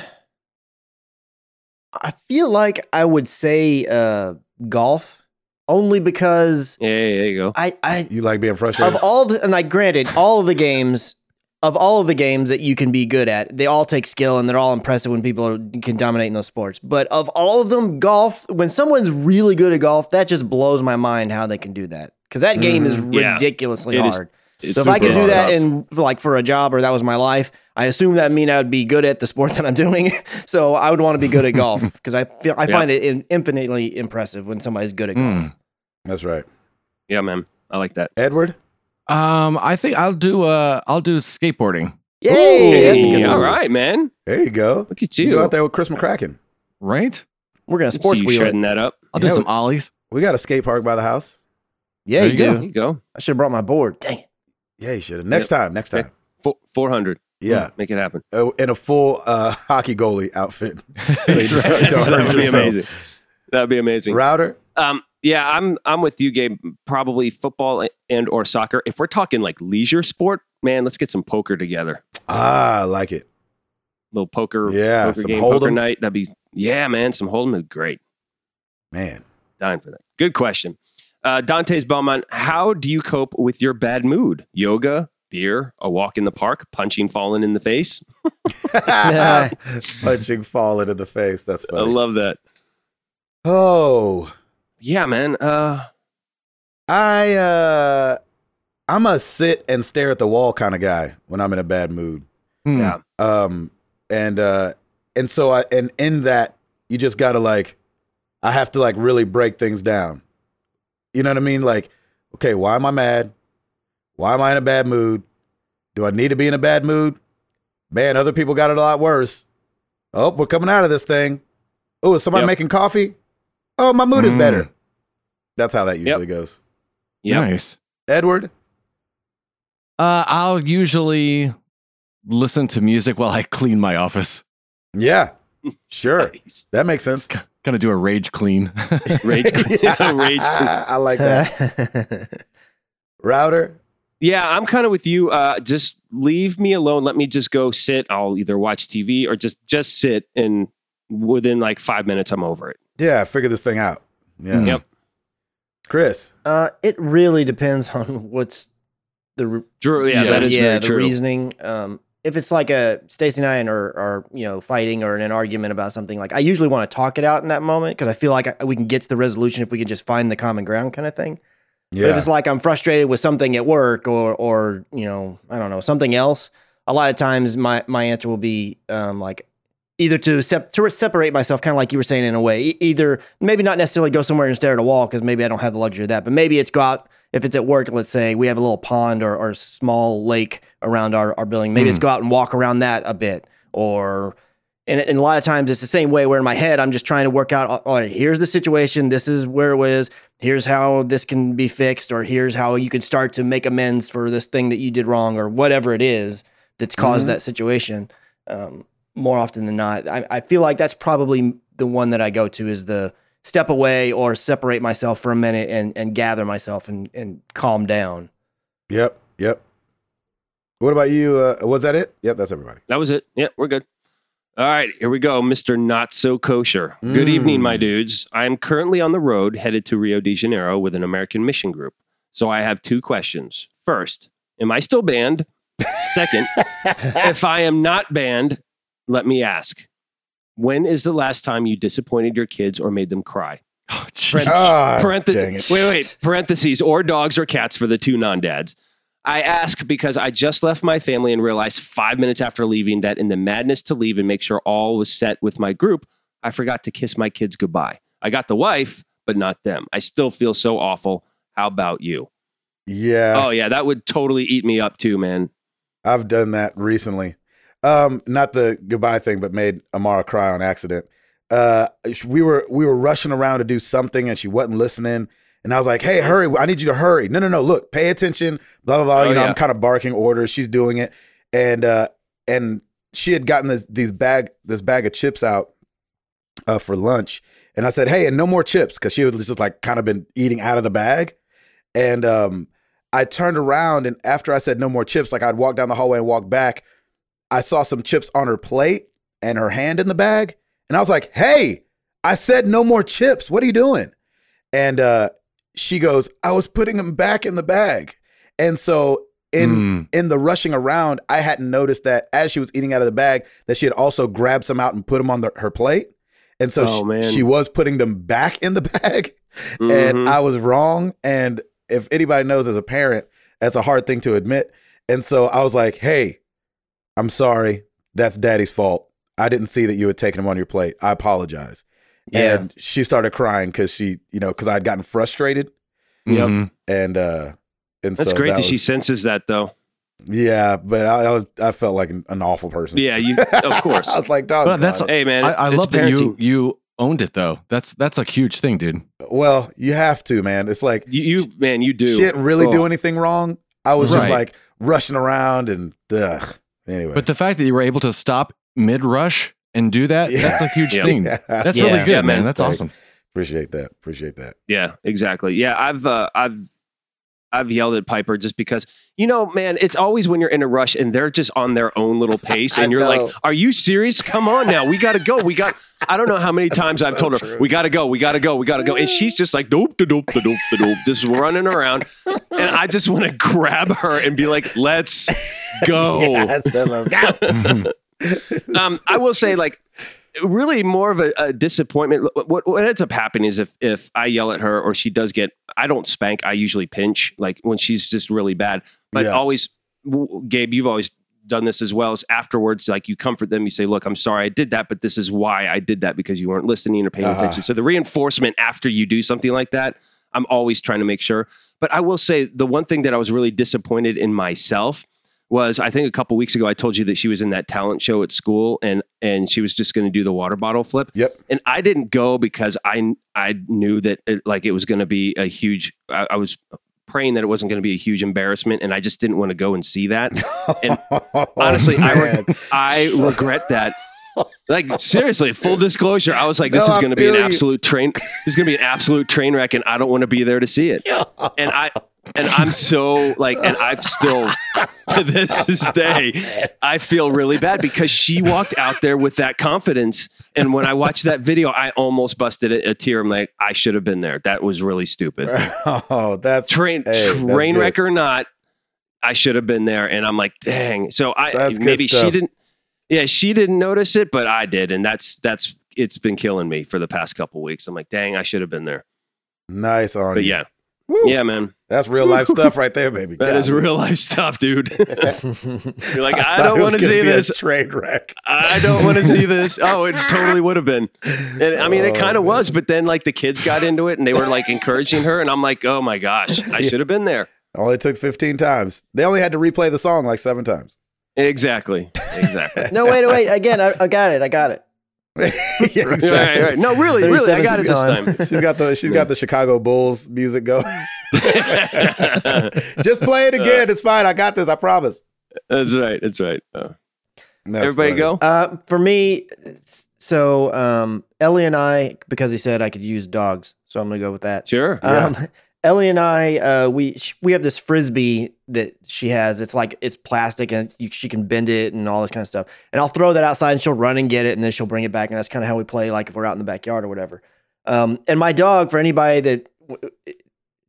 I feel like I would say uh, golf, only because Yeah, yeah, there you go. I, I You like being frustrated? of all the and like granted, all of the games of all of the games that you can be good at, they all take skill and they're all impressive when people are, can dominate in those sports. But of all of them, golf, when someone's really good at golf, that just blows my mind how they can do that. Because that game is ridiculously It is- hard. it's so if I could do hard. that in like for a job or that was my life, I assume that mean I would be good at the sport that I'm doing. so I would want to be good at golf because I feel I find it in, infinitely impressive when somebody's good at golf. Mm. That's right. Yeah, man. I like that. Edward? Um, I think I'll do uh I'll do skateboarding. Yay, that's a good Hey, one. all right, man. There you go. Look at You you. go out there with Chris McCracken. Right? We're gonna See sports you wheel shredding that up. I'll Yeah, do some we- ollies. We got a skate park by the house. Yeah, There you you do. go. There you go. I should have brought my board. Dang it. Yeah, you should have. Next time. Next time. Four, 400. Yeah. Make it happen. Uh, in a full uh, hockey goalie outfit. That's right. That'd be amazing. That'd be amazing. Router? Um, yeah, I'm I'm with you, Gabe. Probably football and or soccer. If we're talking like leisure sport, man, let's get some poker together. Ah, I like it. little poker, Yeah, poker some game, poker night. That'd be yeah, man. Some hold'em would be great. Man. Dying for that. Good question. Uh, Dante's Belmont. How do you cope with your bad mood? Yoga, beer, a walk in the park, punching fallen in the face. Punching falling in the face. That's funny. I love that. oh, Yeah, man. Uh, I uh I'm a sit and stare at the wall kind of guy when I'm in a bad mood. Hmm. yeah. Um and uh and so I and in that you just got to like I have to like really break things down. You know what I mean? Like okay, why am I mad? Why am I in a bad mood? Do I need to be in a bad mood? Man, other people got it a lot worse. Oh, we're coming out of this thing. Oh, is somebody Yep. making coffee? Oh, my mood is Mm. better. That's how that usually goes. Yeah. Nice. Edward? Uh, I'll usually listen to music while I clean my office. Yeah, sure. That makes sense. Gonna do a rage clean. Rage, clean. rage. clean. I like that. Router? Yeah, I'm kind of with you. Uh, just leave me alone. Let me just go sit. I'll either watch TV or just just sit, and within like five minutes, I'm over it. Yeah, figure this thing out. Yeah. Mm. Yep. Chris? uh, it really depends on what's the re- Drew, yeah, Yeah. that is yeah very the true. reasoning. Um, if it's like a Stacy and I are, are you know fighting or in an argument about something, like I usually want to talk it out in that moment because I feel like I, we can get to the resolution if we can just find the common ground kind of thing. But if it's like I'm frustrated with something at work or or you know I don't know something else, a lot of times my my answer will be um, like either to sep- to separate myself, kind of like you were saying in a way. E- either maybe not necessarily go somewhere and stare at a wall because maybe I don't have the luxury of that, but maybe it's go out. If it's at work, let's say we have a little pond or, or small lake around our, our building. Maybe it's go out and walk around that a bit, or and, and a lot of times it's the same way where in my head I'm just trying to work out all right here's the situation this is where it is here's how this can be fixed or here's how you can start to make amends for this thing that you did wrong or whatever it is that's caused Mhm. that situation um, more often than not I, I feel like that's probably the one that I go to is the step away or separate myself for a minute and, and gather myself and, and calm down Yep. Yep. What about you? Uh, was that it? Yep, that's everybody. That was it. yep we're good. All right, here we go, Mr. Not So Kosher. Good evening, my Mm. dudes. I am currently on the road headed to Rio de Janeiro with an American mission group. So I have two questions. First, am I still banned? Second, if I am not banned, let me ask when is the last time you disappointed your kids or made them cry? Oh, jeez. Parent- Ah, Parenthes- dang it. Wait, wait. Parentheses or dogs or cats for the two non dads. I ask because I just left my family and realized five minutes after leaving that in the madness to leave and make sure all was set with my group, I forgot to kiss my kids goodbye. I got the wife, but not them. I still feel so awful. How about you? Yeah. Oh, yeah. That would totally eat me up too, man. I've done that recently. Um, not the goodbye thing, but made Amara cry on accident. Uh, we were we were rushing around to do something, and she wasn't listening. And I was like, "Hey, hurry! I need you to hurry! No, no, no! Look, pay attention!" Blah blah blah. Oh, you know, yeah. I'm kind of barking orders. She's doing it, and uh, and she had gotten this these bag this bag of chips out uh, for lunch, and I said, "Hey, and no more chips," because she was just like kind of been eating out of the bag, and um, I turned around, and after I said no more chips, like I'd walk down the hallway and walk back, I saw some chips on her plate and her hand in the bag, and I was like, "Hey, I said no more chips. What are you doing? And uh, she goes, I was putting them back in the bag. And so in Mm. in the rushing around, I hadn't noticed that as she was eating out of the bag, that she had also grabbed some out and put them on the, her plate. And so Oh, she, she was putting them back in the bag. Mhm. And I was wrong. And if anybody knows as a parent, that's a hard thing to admit. And so I was like, hey, I'm sorry. That's daddy's fault. I didn't see that you had taken them on your plate. I apologize. Yeah. And she started crying because she, you know, because I had gotten frustrated. Yep. Mhm. And uh and That's so great that, that she senses that though. Yeah, but I I, was, I felt like an, an awful person. Yeah, you of course. I was like, dog. But that's- hey man, I, I it's love that you you owned it though. That's that's a huge thing, dude. well, you have to, man. It's like You, you man, you do. she didn't really Oh. do anything wrong. I was just like rushing around and ugh. Anyway, But the fact that you were able to stop mid rush and do that, Yeah. that's a huge Yeah. thing. That's Yeah. really good, Yeah, man. man. That's Thanks. awesome. appreciate that. Appreciate that. Yeah, exactly. Yeah, I've uh, I've I've yelled at Piper just because you know, man, it's always when you're in a rush and they're just on their own little pace, and you're know. like, "Are you serious? Come on now, we got to go. We got." I don't know how many times I've So told her, true. "We got to go. We got to go. We got to go," and she's just like, "Dope, da dope, da dope, dope," just running around, and I just want to grab her and be like, "Let's go." Yeah, so let's go. um, I will say, like, really more of a, a disappointment. What, what ends up happening is if if I yell at her or she does get, I don't spank. I usually pinch, like when she's just really bad. But Yeah. always, Gabe, you've always done this as well. Is afterwards, like you comfort them. You say, "Look, I'm sorry, I did that, but this is why I did that because you weren't listening or paying Uh-huh. attention." So the reinforcement after you do something like that, I'm always trying to make sure. But I will say the one thing that I was really disappointed in myself was I think a couple weeks ago I told you that she was in that talent show at school and and she was just going to do the water bottle flip Yep. and I didn't go because I I knew that it, like it was going to be a huge I, I was praying that it wasn't going to be a huge embarrassment and I just didn't want to go and see that And honestly, I man. I regret that like seriously full disclosure I was like this No, is going to be an you. absolute train this is going to be an absolute train wreck and I don't want to be there to see it and I and I'm so like, and I've still to this day, I feel really bad because she walked out there with that confidence. And when I watched that video, I almost busted a, a tear. I'm like, I should have been there. That was really stupid. oh, that's Train, Hey, that's train good. wreck or not, I should have been there. And I'm like, dang. So I That's maybe she didn't. Yeah, she didn't notice it, but I did, and that's that's it's been killing me for the past couple weeks. I'm like, dang, I should have been there. nice on But you. yeah, Woo. yeah, man, That's real life stuff right there, baby. that is God. real life stuff, dude. You're like, I thought don't want to see be this. train wreck. I don't want to see this. Oh, it totally would have been. And I mean, it Oh, kind of was, but then like the kids got into it and they were like encouraging her, and I'm like, oh my gosh, I should have been there. Only took 15 times. They only had to replay the song like seven times. Exactly, exactly. no, wait, wait. Again, I, I got it. I got it. yeah, Right, right, right. No, really, really, I got it this time. time. She's got the she's got the Chicago Bulls music going. Just play it again. It's fine. I got this. I promise. That's right. That's right. Uh, That's everybody funny. go. Uh, for me, so um, Ellie and I, because he said I could use dogs, so I'm gonna go with that. Sure. Um, Ellie and I, uh, we sh- we have this frisbee that she has. It's like it's plastic and you, she can bend it and all this kind of stuff. And I'll throw that outside and she'll run and get it and then she'll bring it back. And that's kind of how we play, like if we're out in the backyard or whatever. Um, and my dog, for anybody that w-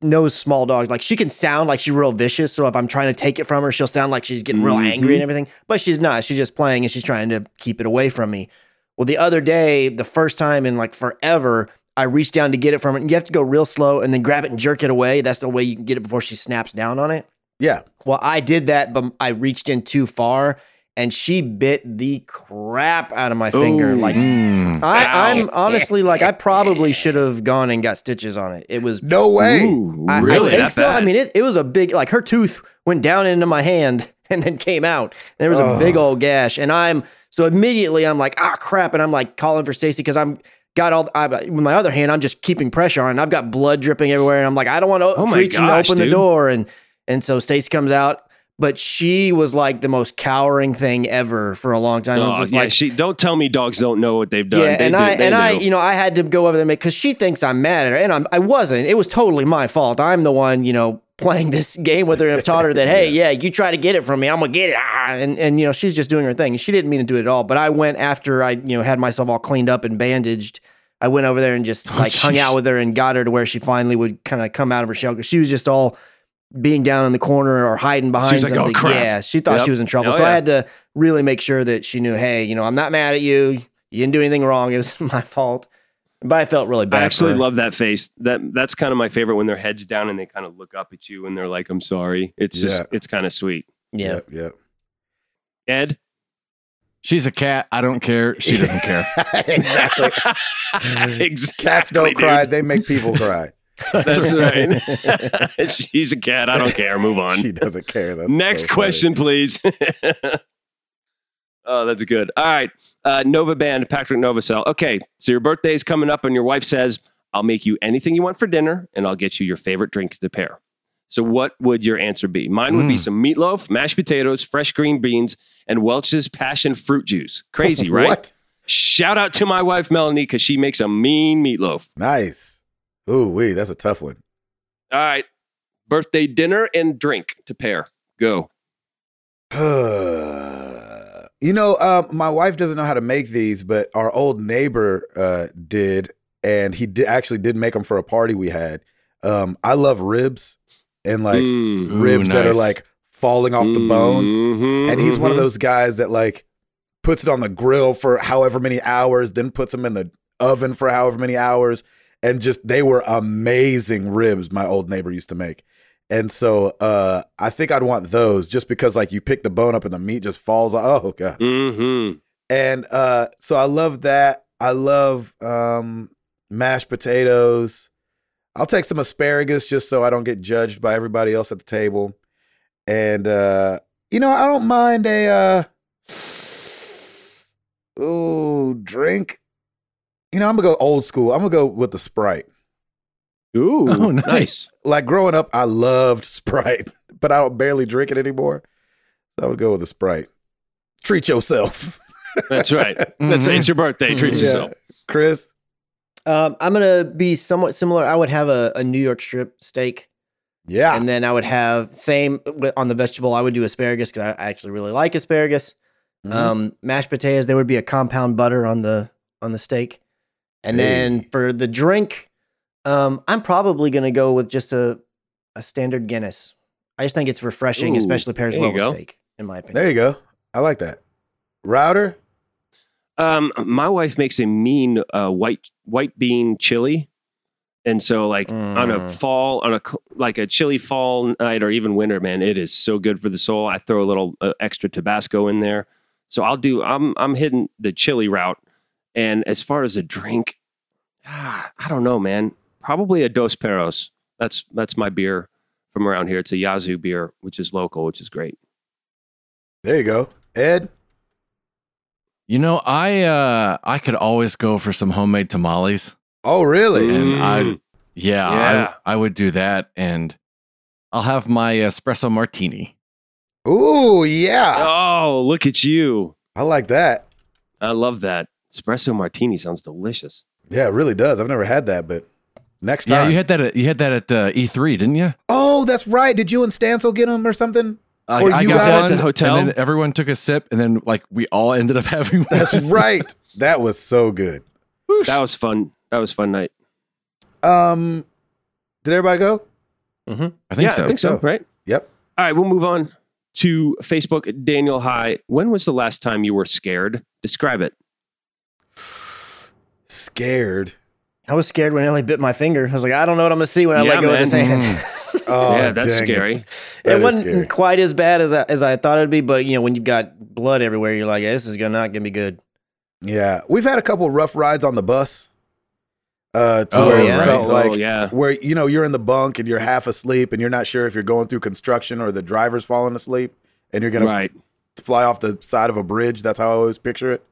knows small dogs, like she can sound like she's real vicious. So if I'm trying to take it from her, she'll sound like she's getting real angry and everything. But she's not. She's just playing and she's trying to keep it away from me. Well, the other day, the first time in like forever, I reached down to get it from it. And you have to go real slow and then grab it and jerk it away. That's the way you can get it before she snaps down on it. Yeah. Well, I did that, but I reached in too far and she bit the crap out of my finger. Ooh. Like, Mm. I, I'm honestly like, I probably should have gone and got stitches on it. It was No way. Ooh, I, really? I think so. bad? I mean, it, it was a big, like her tooth went down into my hand and then came out. There was a Ugh. big old gash. And I'm, so immediately I'm like, ah, crap. And I'm like calling for Stacy because I'm, got all, I, with my other hand, I'm just keeping pressure on. I've got blood dripping everywhere. And I'm like, I don't want to Oh reach and gosh, open the door. And, and so Stacy comes out. But she was like the most cowering thing ever for a long time. Oh, yeah, like, she don't tell me dogs don't know what they've done. yeah, They and do- I and I, you know, I had to go over there because she thinks I'm mad at her, and I'm I wasn't. It was totally my fault. I'm the one, you know, playing this game with her and have taught her that, hey, yeah, you try to get it from me, I'm gonna get it, ah, and and you know, she's just doing her thing. She didn't mean to do it at all, but I went after I, you know, had myself all cleaned up and bandaged. I went over there and just Oh, like hung out with her and got her to where she finally would kind of come out of her shell because she was just all being down in the corner or hiding behind like, "Oh, something. crap." Yeah, she thought Yep. she was in trouble. Oh, so I had to really make sure that she knew, hey, you know, I'm not mad at you. You didn't do anything wrong. It was my fault. But I felt really bad. I actually love that face. That that's kind of my favorite when their heads down and they kind of look up at you and they're like, "I'm sorry." It's just it's kind of sweet. Yeah. Yep. yep. Ed, She's a cat. I don't care. She doesn't care. exactly. exactly. Cats don't dude. cry. They make people cry. That's right. She's a cat. I don't care. Move on. She doesn't care. That's Next so question, please. Oh, that's good. All right. Uh, Nova Band, Patrick Novacell. Okay. So your birthday's coming up, and your wife says, I'll make you anything you want for dinner, and I'll get you your favorite drink to pair. So, what would your answer be? Mine would be Mm. some meatloaf, mashed potatoes, fresh green beans, and Welch's passion fruit juice. Crazy, right? What? Shout out to my wife, Melanie, because she makes a mean meatloaf. Nice. Ooh, wee, that's a tough one. All right. Birthday dinner and drink to pair. Go. you know, um, my wife doesn't know how to make these, but our old neighbor uh, did, and he did, actually did make them for a party we had. Um, I love ribs and like Mm. Ooh, ribs that are like falling off the bone. Mhm, And he's one of mhm. those guys that like puts it on the grill for however many hours, then puts them in the oven for however many hours. And just they were amazing ribs my old neighbor used to make. And so uh I think I'd want those just because like you pick the bone up and the meat just falls Off. oh god. Mhm. And uh so I love that. I love um mashed potatoes. I'll take some asparagus just so I don't get judged by everybody else at the table. And uh you know, I don't mind a uh ooh, drink. You know, I'm gonna go old school. I'm gonna go with the Sprite. Ooh, Oh, nice. nice. Like growing up, I loved Sprite, but I don't barely drink it anymore. So I would go with a Sprite. Treat yourself. That's right. That's Mhm. it's your birthday. Treat Yeah. yourself. Chris. Um, I'm gonna be somewhat similar. I would have a, a New York strip steak, Yeah. and then I would have same on the vegetable. I would do asparagus because I I actually really like asparagus. Mhm. Um, mashed potatoes. There would be a compound butter on the on the steak, and then for the drink, um, I'm probably gonna go with just a a standard Guinness. I just think it's refreshing, Ooh, especially pairs well with go. steak. In my opinion. there you go. I like that. Router. Um, my wife makes a mean uh, white white bean chili, and so like on a Mm. fall on a like a chilly fall night or even winter, man, it is so good for the soul. I throw a little uh, extra Tabasco in there, so I'll do. I'm I'm hitting the chili route, and as far as a drink, ah, I don't know, man. Probably a Dos Perros. That's that's my beer from around here. It's a Yazoo beer, which is local, which is great. There you go. Ed. You know, I uh I could always go for some homemade tamales. Oh, really? And I- Mm. Yeah, Yeah. I, I would do that, and I'll have my espresso martini. Ooh, yeah. Oh, look at you! I like that. I love that espresso martini. Sounds delicious. Yeah, it really does. I've never had that, but next time. Yeah, you had that. At, you had that at uh, E3, didn't you? oh, that's right. Did you and Stancil get them or something? I, Or I you got got it at the hotel? and then everyone took a sip, and then like we all ended up having. One. That's right. that was so good. That was fun. That was fun night. Um, did everybody go? I think yeah, so. I think so. So. Right. Yep. All right, we'll move on to Facebook. Daniel, hi. When was the last time you were scared? Describe it. Scared. I was scared when Ellie bit my finger. I was like, I don't know what I'm gonna see when I Yeah, let go of this man. hand. Oh, yeah, that's scary. it. That it is wasn't scary. quite as bad as I, as I thought it'd be, but you know, when you've got blood everywhere, you're like, this is gonna not gonna be good. Yeah, we've had a couple rough rides on the bus. Uh, to Oh, where yeah? it felt Oh, like yeah. where you know you're in the bunk and you're half asleep and you're not sure if you're going through construction or the driver's falling asleep and you're gonna Right. fly off the side of a bridge. That's how I always picture it.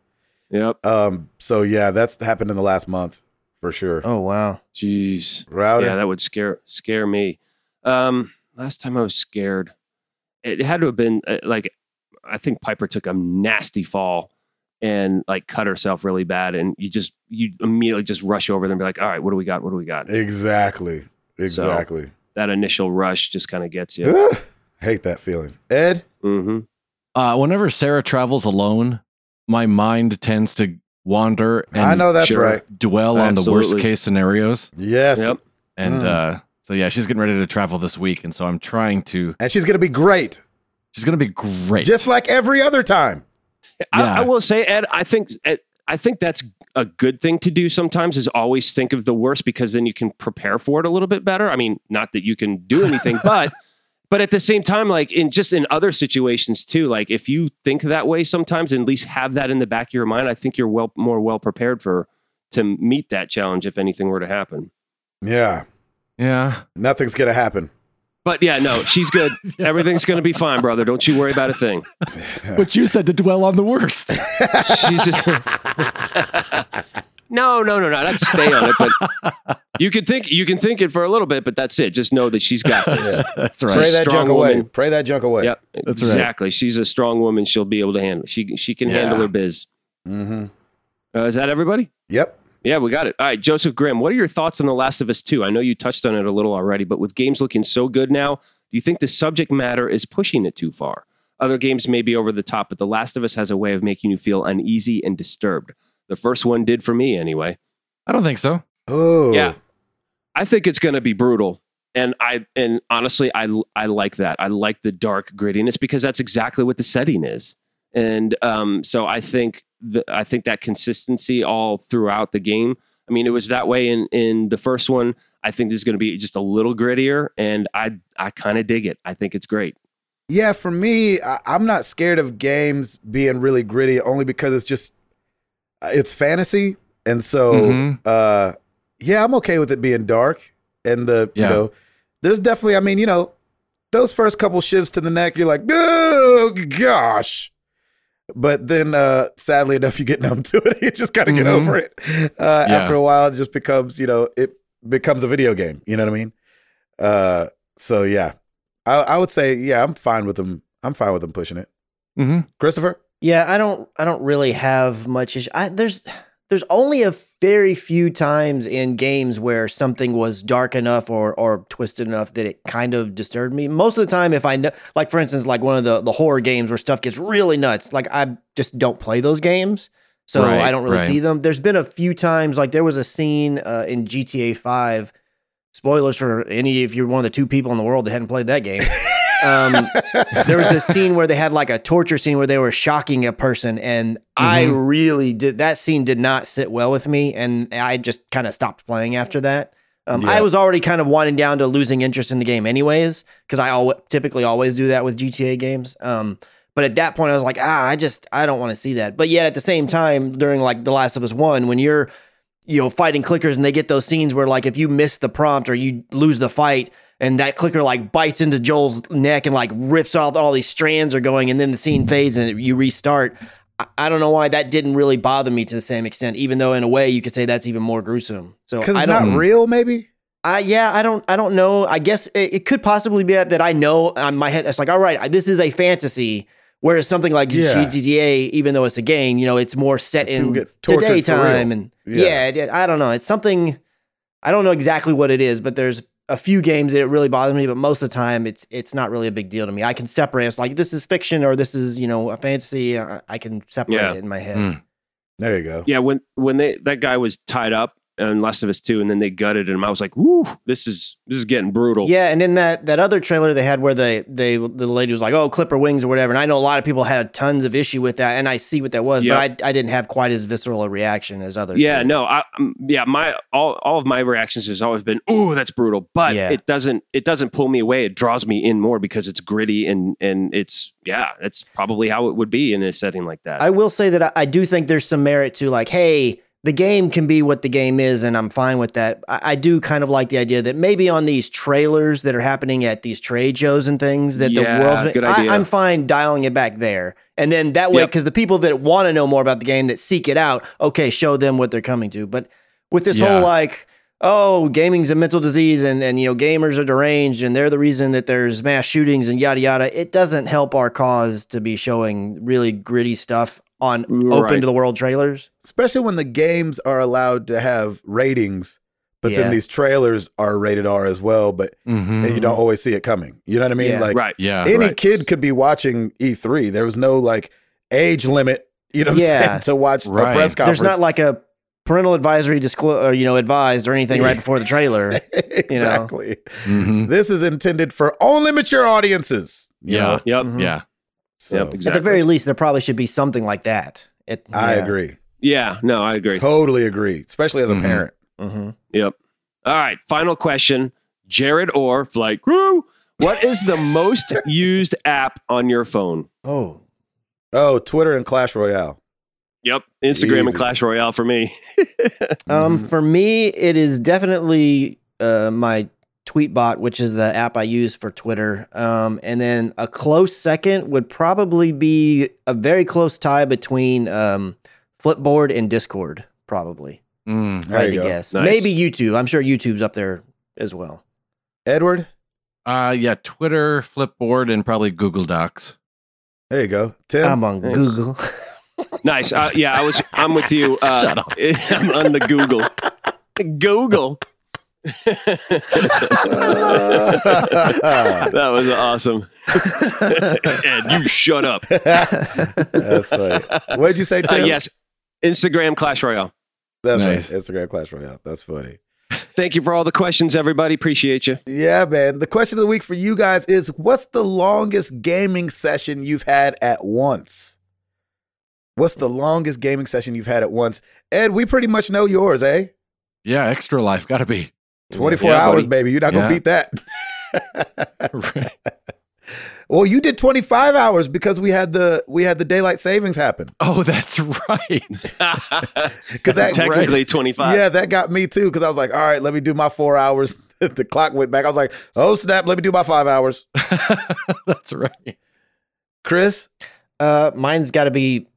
Yep. Um, so yeah, that's happened in the last month for sure. Oh wow. Jeez. Router. Yeah, that would scare scare me. Um, last time I was scared, it had to have been uh, like I think Piper took a nasty fall and like cut herself really bad, and you just you immediately just rush over them and be like, all right, what do we got? What do we got? exactly, exactly. That initial rush just kind of gets you. Hate that feeling. Ed. Mm-hmm. Uh, whenever Sarah travels alone, my mind tends to wander, and I know that's sure. right. dwell on the worst case scenarios. Yes. Yep. And Mm. uh, so yeah, she's getting ready to travel this week, and so I'm trying to. And she's gonna be great, She's gonna be great. just like every other time. I, Yeah. I will say, Ed, I think Ed, I think that's a good thing to do sometimes is always think of the worst because then you can prepare for it a little bit better. I mean, not that you can do anything, but but at the same time, like in just in other situations too, like if you think that way sometimes and at least have that in the back of your mind, I think you're well more well prepared for to meet that challenge if anything were to happen. Yeah. yeah. Nothing's gonna happen. But yeah, no, she's good. Everything's gonna be fine, brother. Don't you worry about a thing. But you said to dwell on the worst. She's just no, no, no, no. Not stay on it, but you can think you can think it for a little bit, but that's it. Just know that she's got this. That's right. She's that strong junk away. woman. Pray that junk away. Yep, right. exactly. She's a strong woman. She'll be able to handle. It. She she can handle her biz. Mm-hmm. Uh, is that everybody? Yep. Yeah, we got it. All right, Joseph Grimm, what are your thoughts on The Last of Us 2? I know you touched on it a little already, but with games looking so good now, do you think the subject matter is pushing it too far? Other games may be over the top, but The Last of Us has a way of making you feel uneasy and disturbed. The first one did for me anyway. I don't think so. Oh. Yeah. I think it's going to be brutal. And I and honestly I I like that. I like the dark grittiness because that's exactly what the setting is. And um so I think the, I think that consistency all throughout the game. I mean it was that way in in the first one. I think this is going to be just a little grittier and I I kind of dig it. I think it's great. Yeah, for me, I, I'm not scared of games being really gritty only because it's just it's fantasy, and so Mhm. uh, yeah, I'm okay with it being dark. And the Yeah. you know, there's definitely, I mean, you know, those first couple shifts to the neck, you're like, oh gosh. But then, uh, sadly enough, you get numb to it. You just got to get over it. Uh, Yeah. After a while, it just becomes, you know, it becomes a video game. You know what I mean? Uh, so yeah, I, I would say, yeah, I'm fine with them. I'm fine with them pushing it. Mm-hmm. Christopher? Yeah, I don't I don't really have much issue. I, there's there's only a very few times in games where something was dark enough or or twisted enough that it kind of disturbed me. Most of the time if I know like for instance like one of the the horror games where stuff gets really nuts, like I just don't play those games. So Right, I don't really right. see them. There's been a few times like there was a scene uh, in GTA 5 spoilers for any if you're one of the two people in the world that hadn't played that game. Um, there was a scene where they had like a torture scene where they were shocking a person and i Mhm. really did that scene did not sit well with me and i just kind of stopped playing after that. Um, i was already kind of winding down to losing interest in the game anyways because i al- typically always do that with gta games. Um, but at that point i was like ah i just i don't want to see that. But yet at the same time during like the last of us one when you're you know fighting clickers and they get those scenes where like if you miss the prompt or you lose the fight and that clicker like bites into Joel's neck and like rips off all these strands are going and then the scene fades and you restart. I, I don't know why that didn't really bother me to the same extent, even though in a way you could say that's even more gruesome. So Because I it's don't mm. real, maybe? I yeah, I don't I don't know. I guess it, it could possibly be that, that I know on my head. It's like, all right, this is a fantasy. Whereas something like Yeah. GTA, even though it's a game, you know, it's more set in get tortured for daytime, and Yeah. yeah. it- I don't know. It's something. I don't know exactly what it is, but there's a few games that it really bothers me. But most of the time, it's it's not really a big deal to me. I can separate. It's like this is fiction or this is you know a fantasy. I, I can separate Yeah. it in my head. Mm. There you go. Yeah, when when they that guy was tied up in Last of Us 2 and then they gutted him, I was like, "Woo, this is this is getting brutal." Yeah, and in that that other trailer they had where they they the lady was like, "Oh, clipper wings" or whatever, and I know a lot of people had tons of issue with that, and I see what that was, Yep. but I I didn't have quite as visceral a reaction as others. Yeah, did. no, I um, yeah, my all all of my reactions has always been, "Ooh, that's brutal," but Yeah. it doesn't it doesn't pull me away. It draws me in more because it's gritty and and it's yeah, that's probably how it would be in a setting like that. I will say that I, I do think there's some merit to like, hey, the game can be what the game is, and I'm fine with that. I, I do kind of like the idea that maybe on these trailers that are happening at these trade shows and things that Yeah, the world's good I, idea. I'm fine dialing it back there, and then that way, Yep. because the people that want to know more about the game that seek it out, okay, show them what they're coming to. But with this Yeah. whole like. Oh, gaming's a mental disease, and and you know gamers are deranged, and they're the reason that there's mass shootings and yada yada. It doesn't help our cause to be showing really gritty stuff on open to the world trailers. Especially when the games are allowed to have ratings, but Yeah. then these trailers are rated R as well, but Mhm. and you don't always see it coming. You know what I mean? Yeah. Like right. Yeah. any right. kid could be watching E3. There was no like age limit You know what I'm Yeah. saying? To watch a press conference. There's not like a parental advisory disclose or you know advised or anything right before the trailer. exactly. Mhm. This is intended for only mature audiences. you Yeah. know? Yep. Mhm. Yeah. So, Yep. At the very least, there probably should be something like that. It, I yeah. agree. Yeah. No, I agree. Totally agree. Especially as a Mhm. parent. Mhm. Yep. All right. Final question. Jared or Flight Crew. What is the most used app on your phone? Oh, Oh, Twitter and Clash Royale. Yep. Instagram and Clash Royale for me. Um, Mhm. for me, it is definitely uh, my Tweetbot, which is the app I use for Twitter. Um, and then a close second would probably be a very close tie between um, Flipboard and Discord, probably. Mm. If There I you to go. guess. Nice. Maybe YouTube. I'm sure YouTube's up there as well. Edward, Uh, yeah, Twitter, Flipboard, and probably Google Docs. there you go. Tim. I'm on Nice. Google. Nice. Uh, yeah, I was. I'm with you. Uh, Shut up. I'm on the Google. Google. that was awesome. Ed, you shut up. That's funny. What did you say, Uh, yes, Instagram Clash Royale. That's Nice. right. Instagram Clash Royale. That's funny. Thank you for all the questions, everybody. Appreciate you. Yeah, man. The question of the week for you guys is what's the longest gaming session you've had at once? What's the longest gaming session you've had at once? Ed, we pretty much know yours, eh? Yeah, extra life. Gotta be. 24 Yeah, hours, buddy. baby. You're not going to beat that. well, you did 25 hours because we had the we had the daylight savings happen. oh, that's right. Cuz that Technically 25. Yeah, that got me too cuz I was like, "All right, let me do my 4 hours." the clock went back. I was like, "Oh, snap, let me do my 5 hours." that's right. Chris? Uh, mine's got to be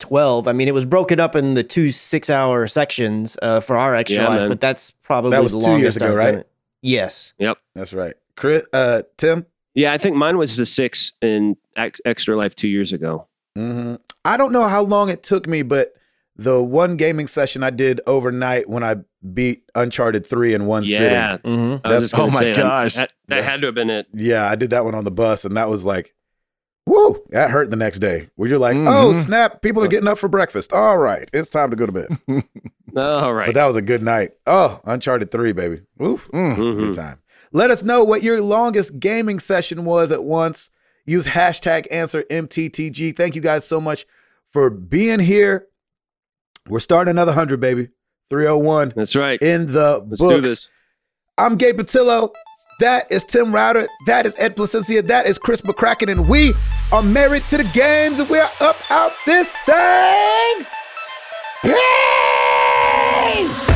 12. I mean, it was broken up in the two six hour sections uh, for our extra Yeah, life, man. but that's probably That was the two longest years ago, I've right? done it. Yes. That's right. Chris uh Tim? Yeah, I think mine was the six in Ex- Extra Life two years ago. hmm I don't know how long it took me, but the one gaming session I did overnight when I beat Uncharted 3 in one sitting. Yeah. Mm-hmm. I was just Oh my say, gosh. That, that Yes. had to have been it. Yeah, I did that one on the bus, and that was like, whoo, that hurt the next day. Where you're like, oh, Mhm. snap, people are getting up for breakfast. All right, it's time to go to bed. All right. But that was a good night. Oh, Uncharted 3, baby. Oof. Mm. Mhm. Good time. Let us know what your longest gaming session was at once. Use hashtag answer MTTG. Thank you guys so much for being here. We're starting another 100, baby. 301 That's right. in the Let's books. do this. I'm Gabe Patillo. That is Tim Router. That is Ed Placencia. That is Chris McCracken. And we are married to the games and we're up out this thing. Peace!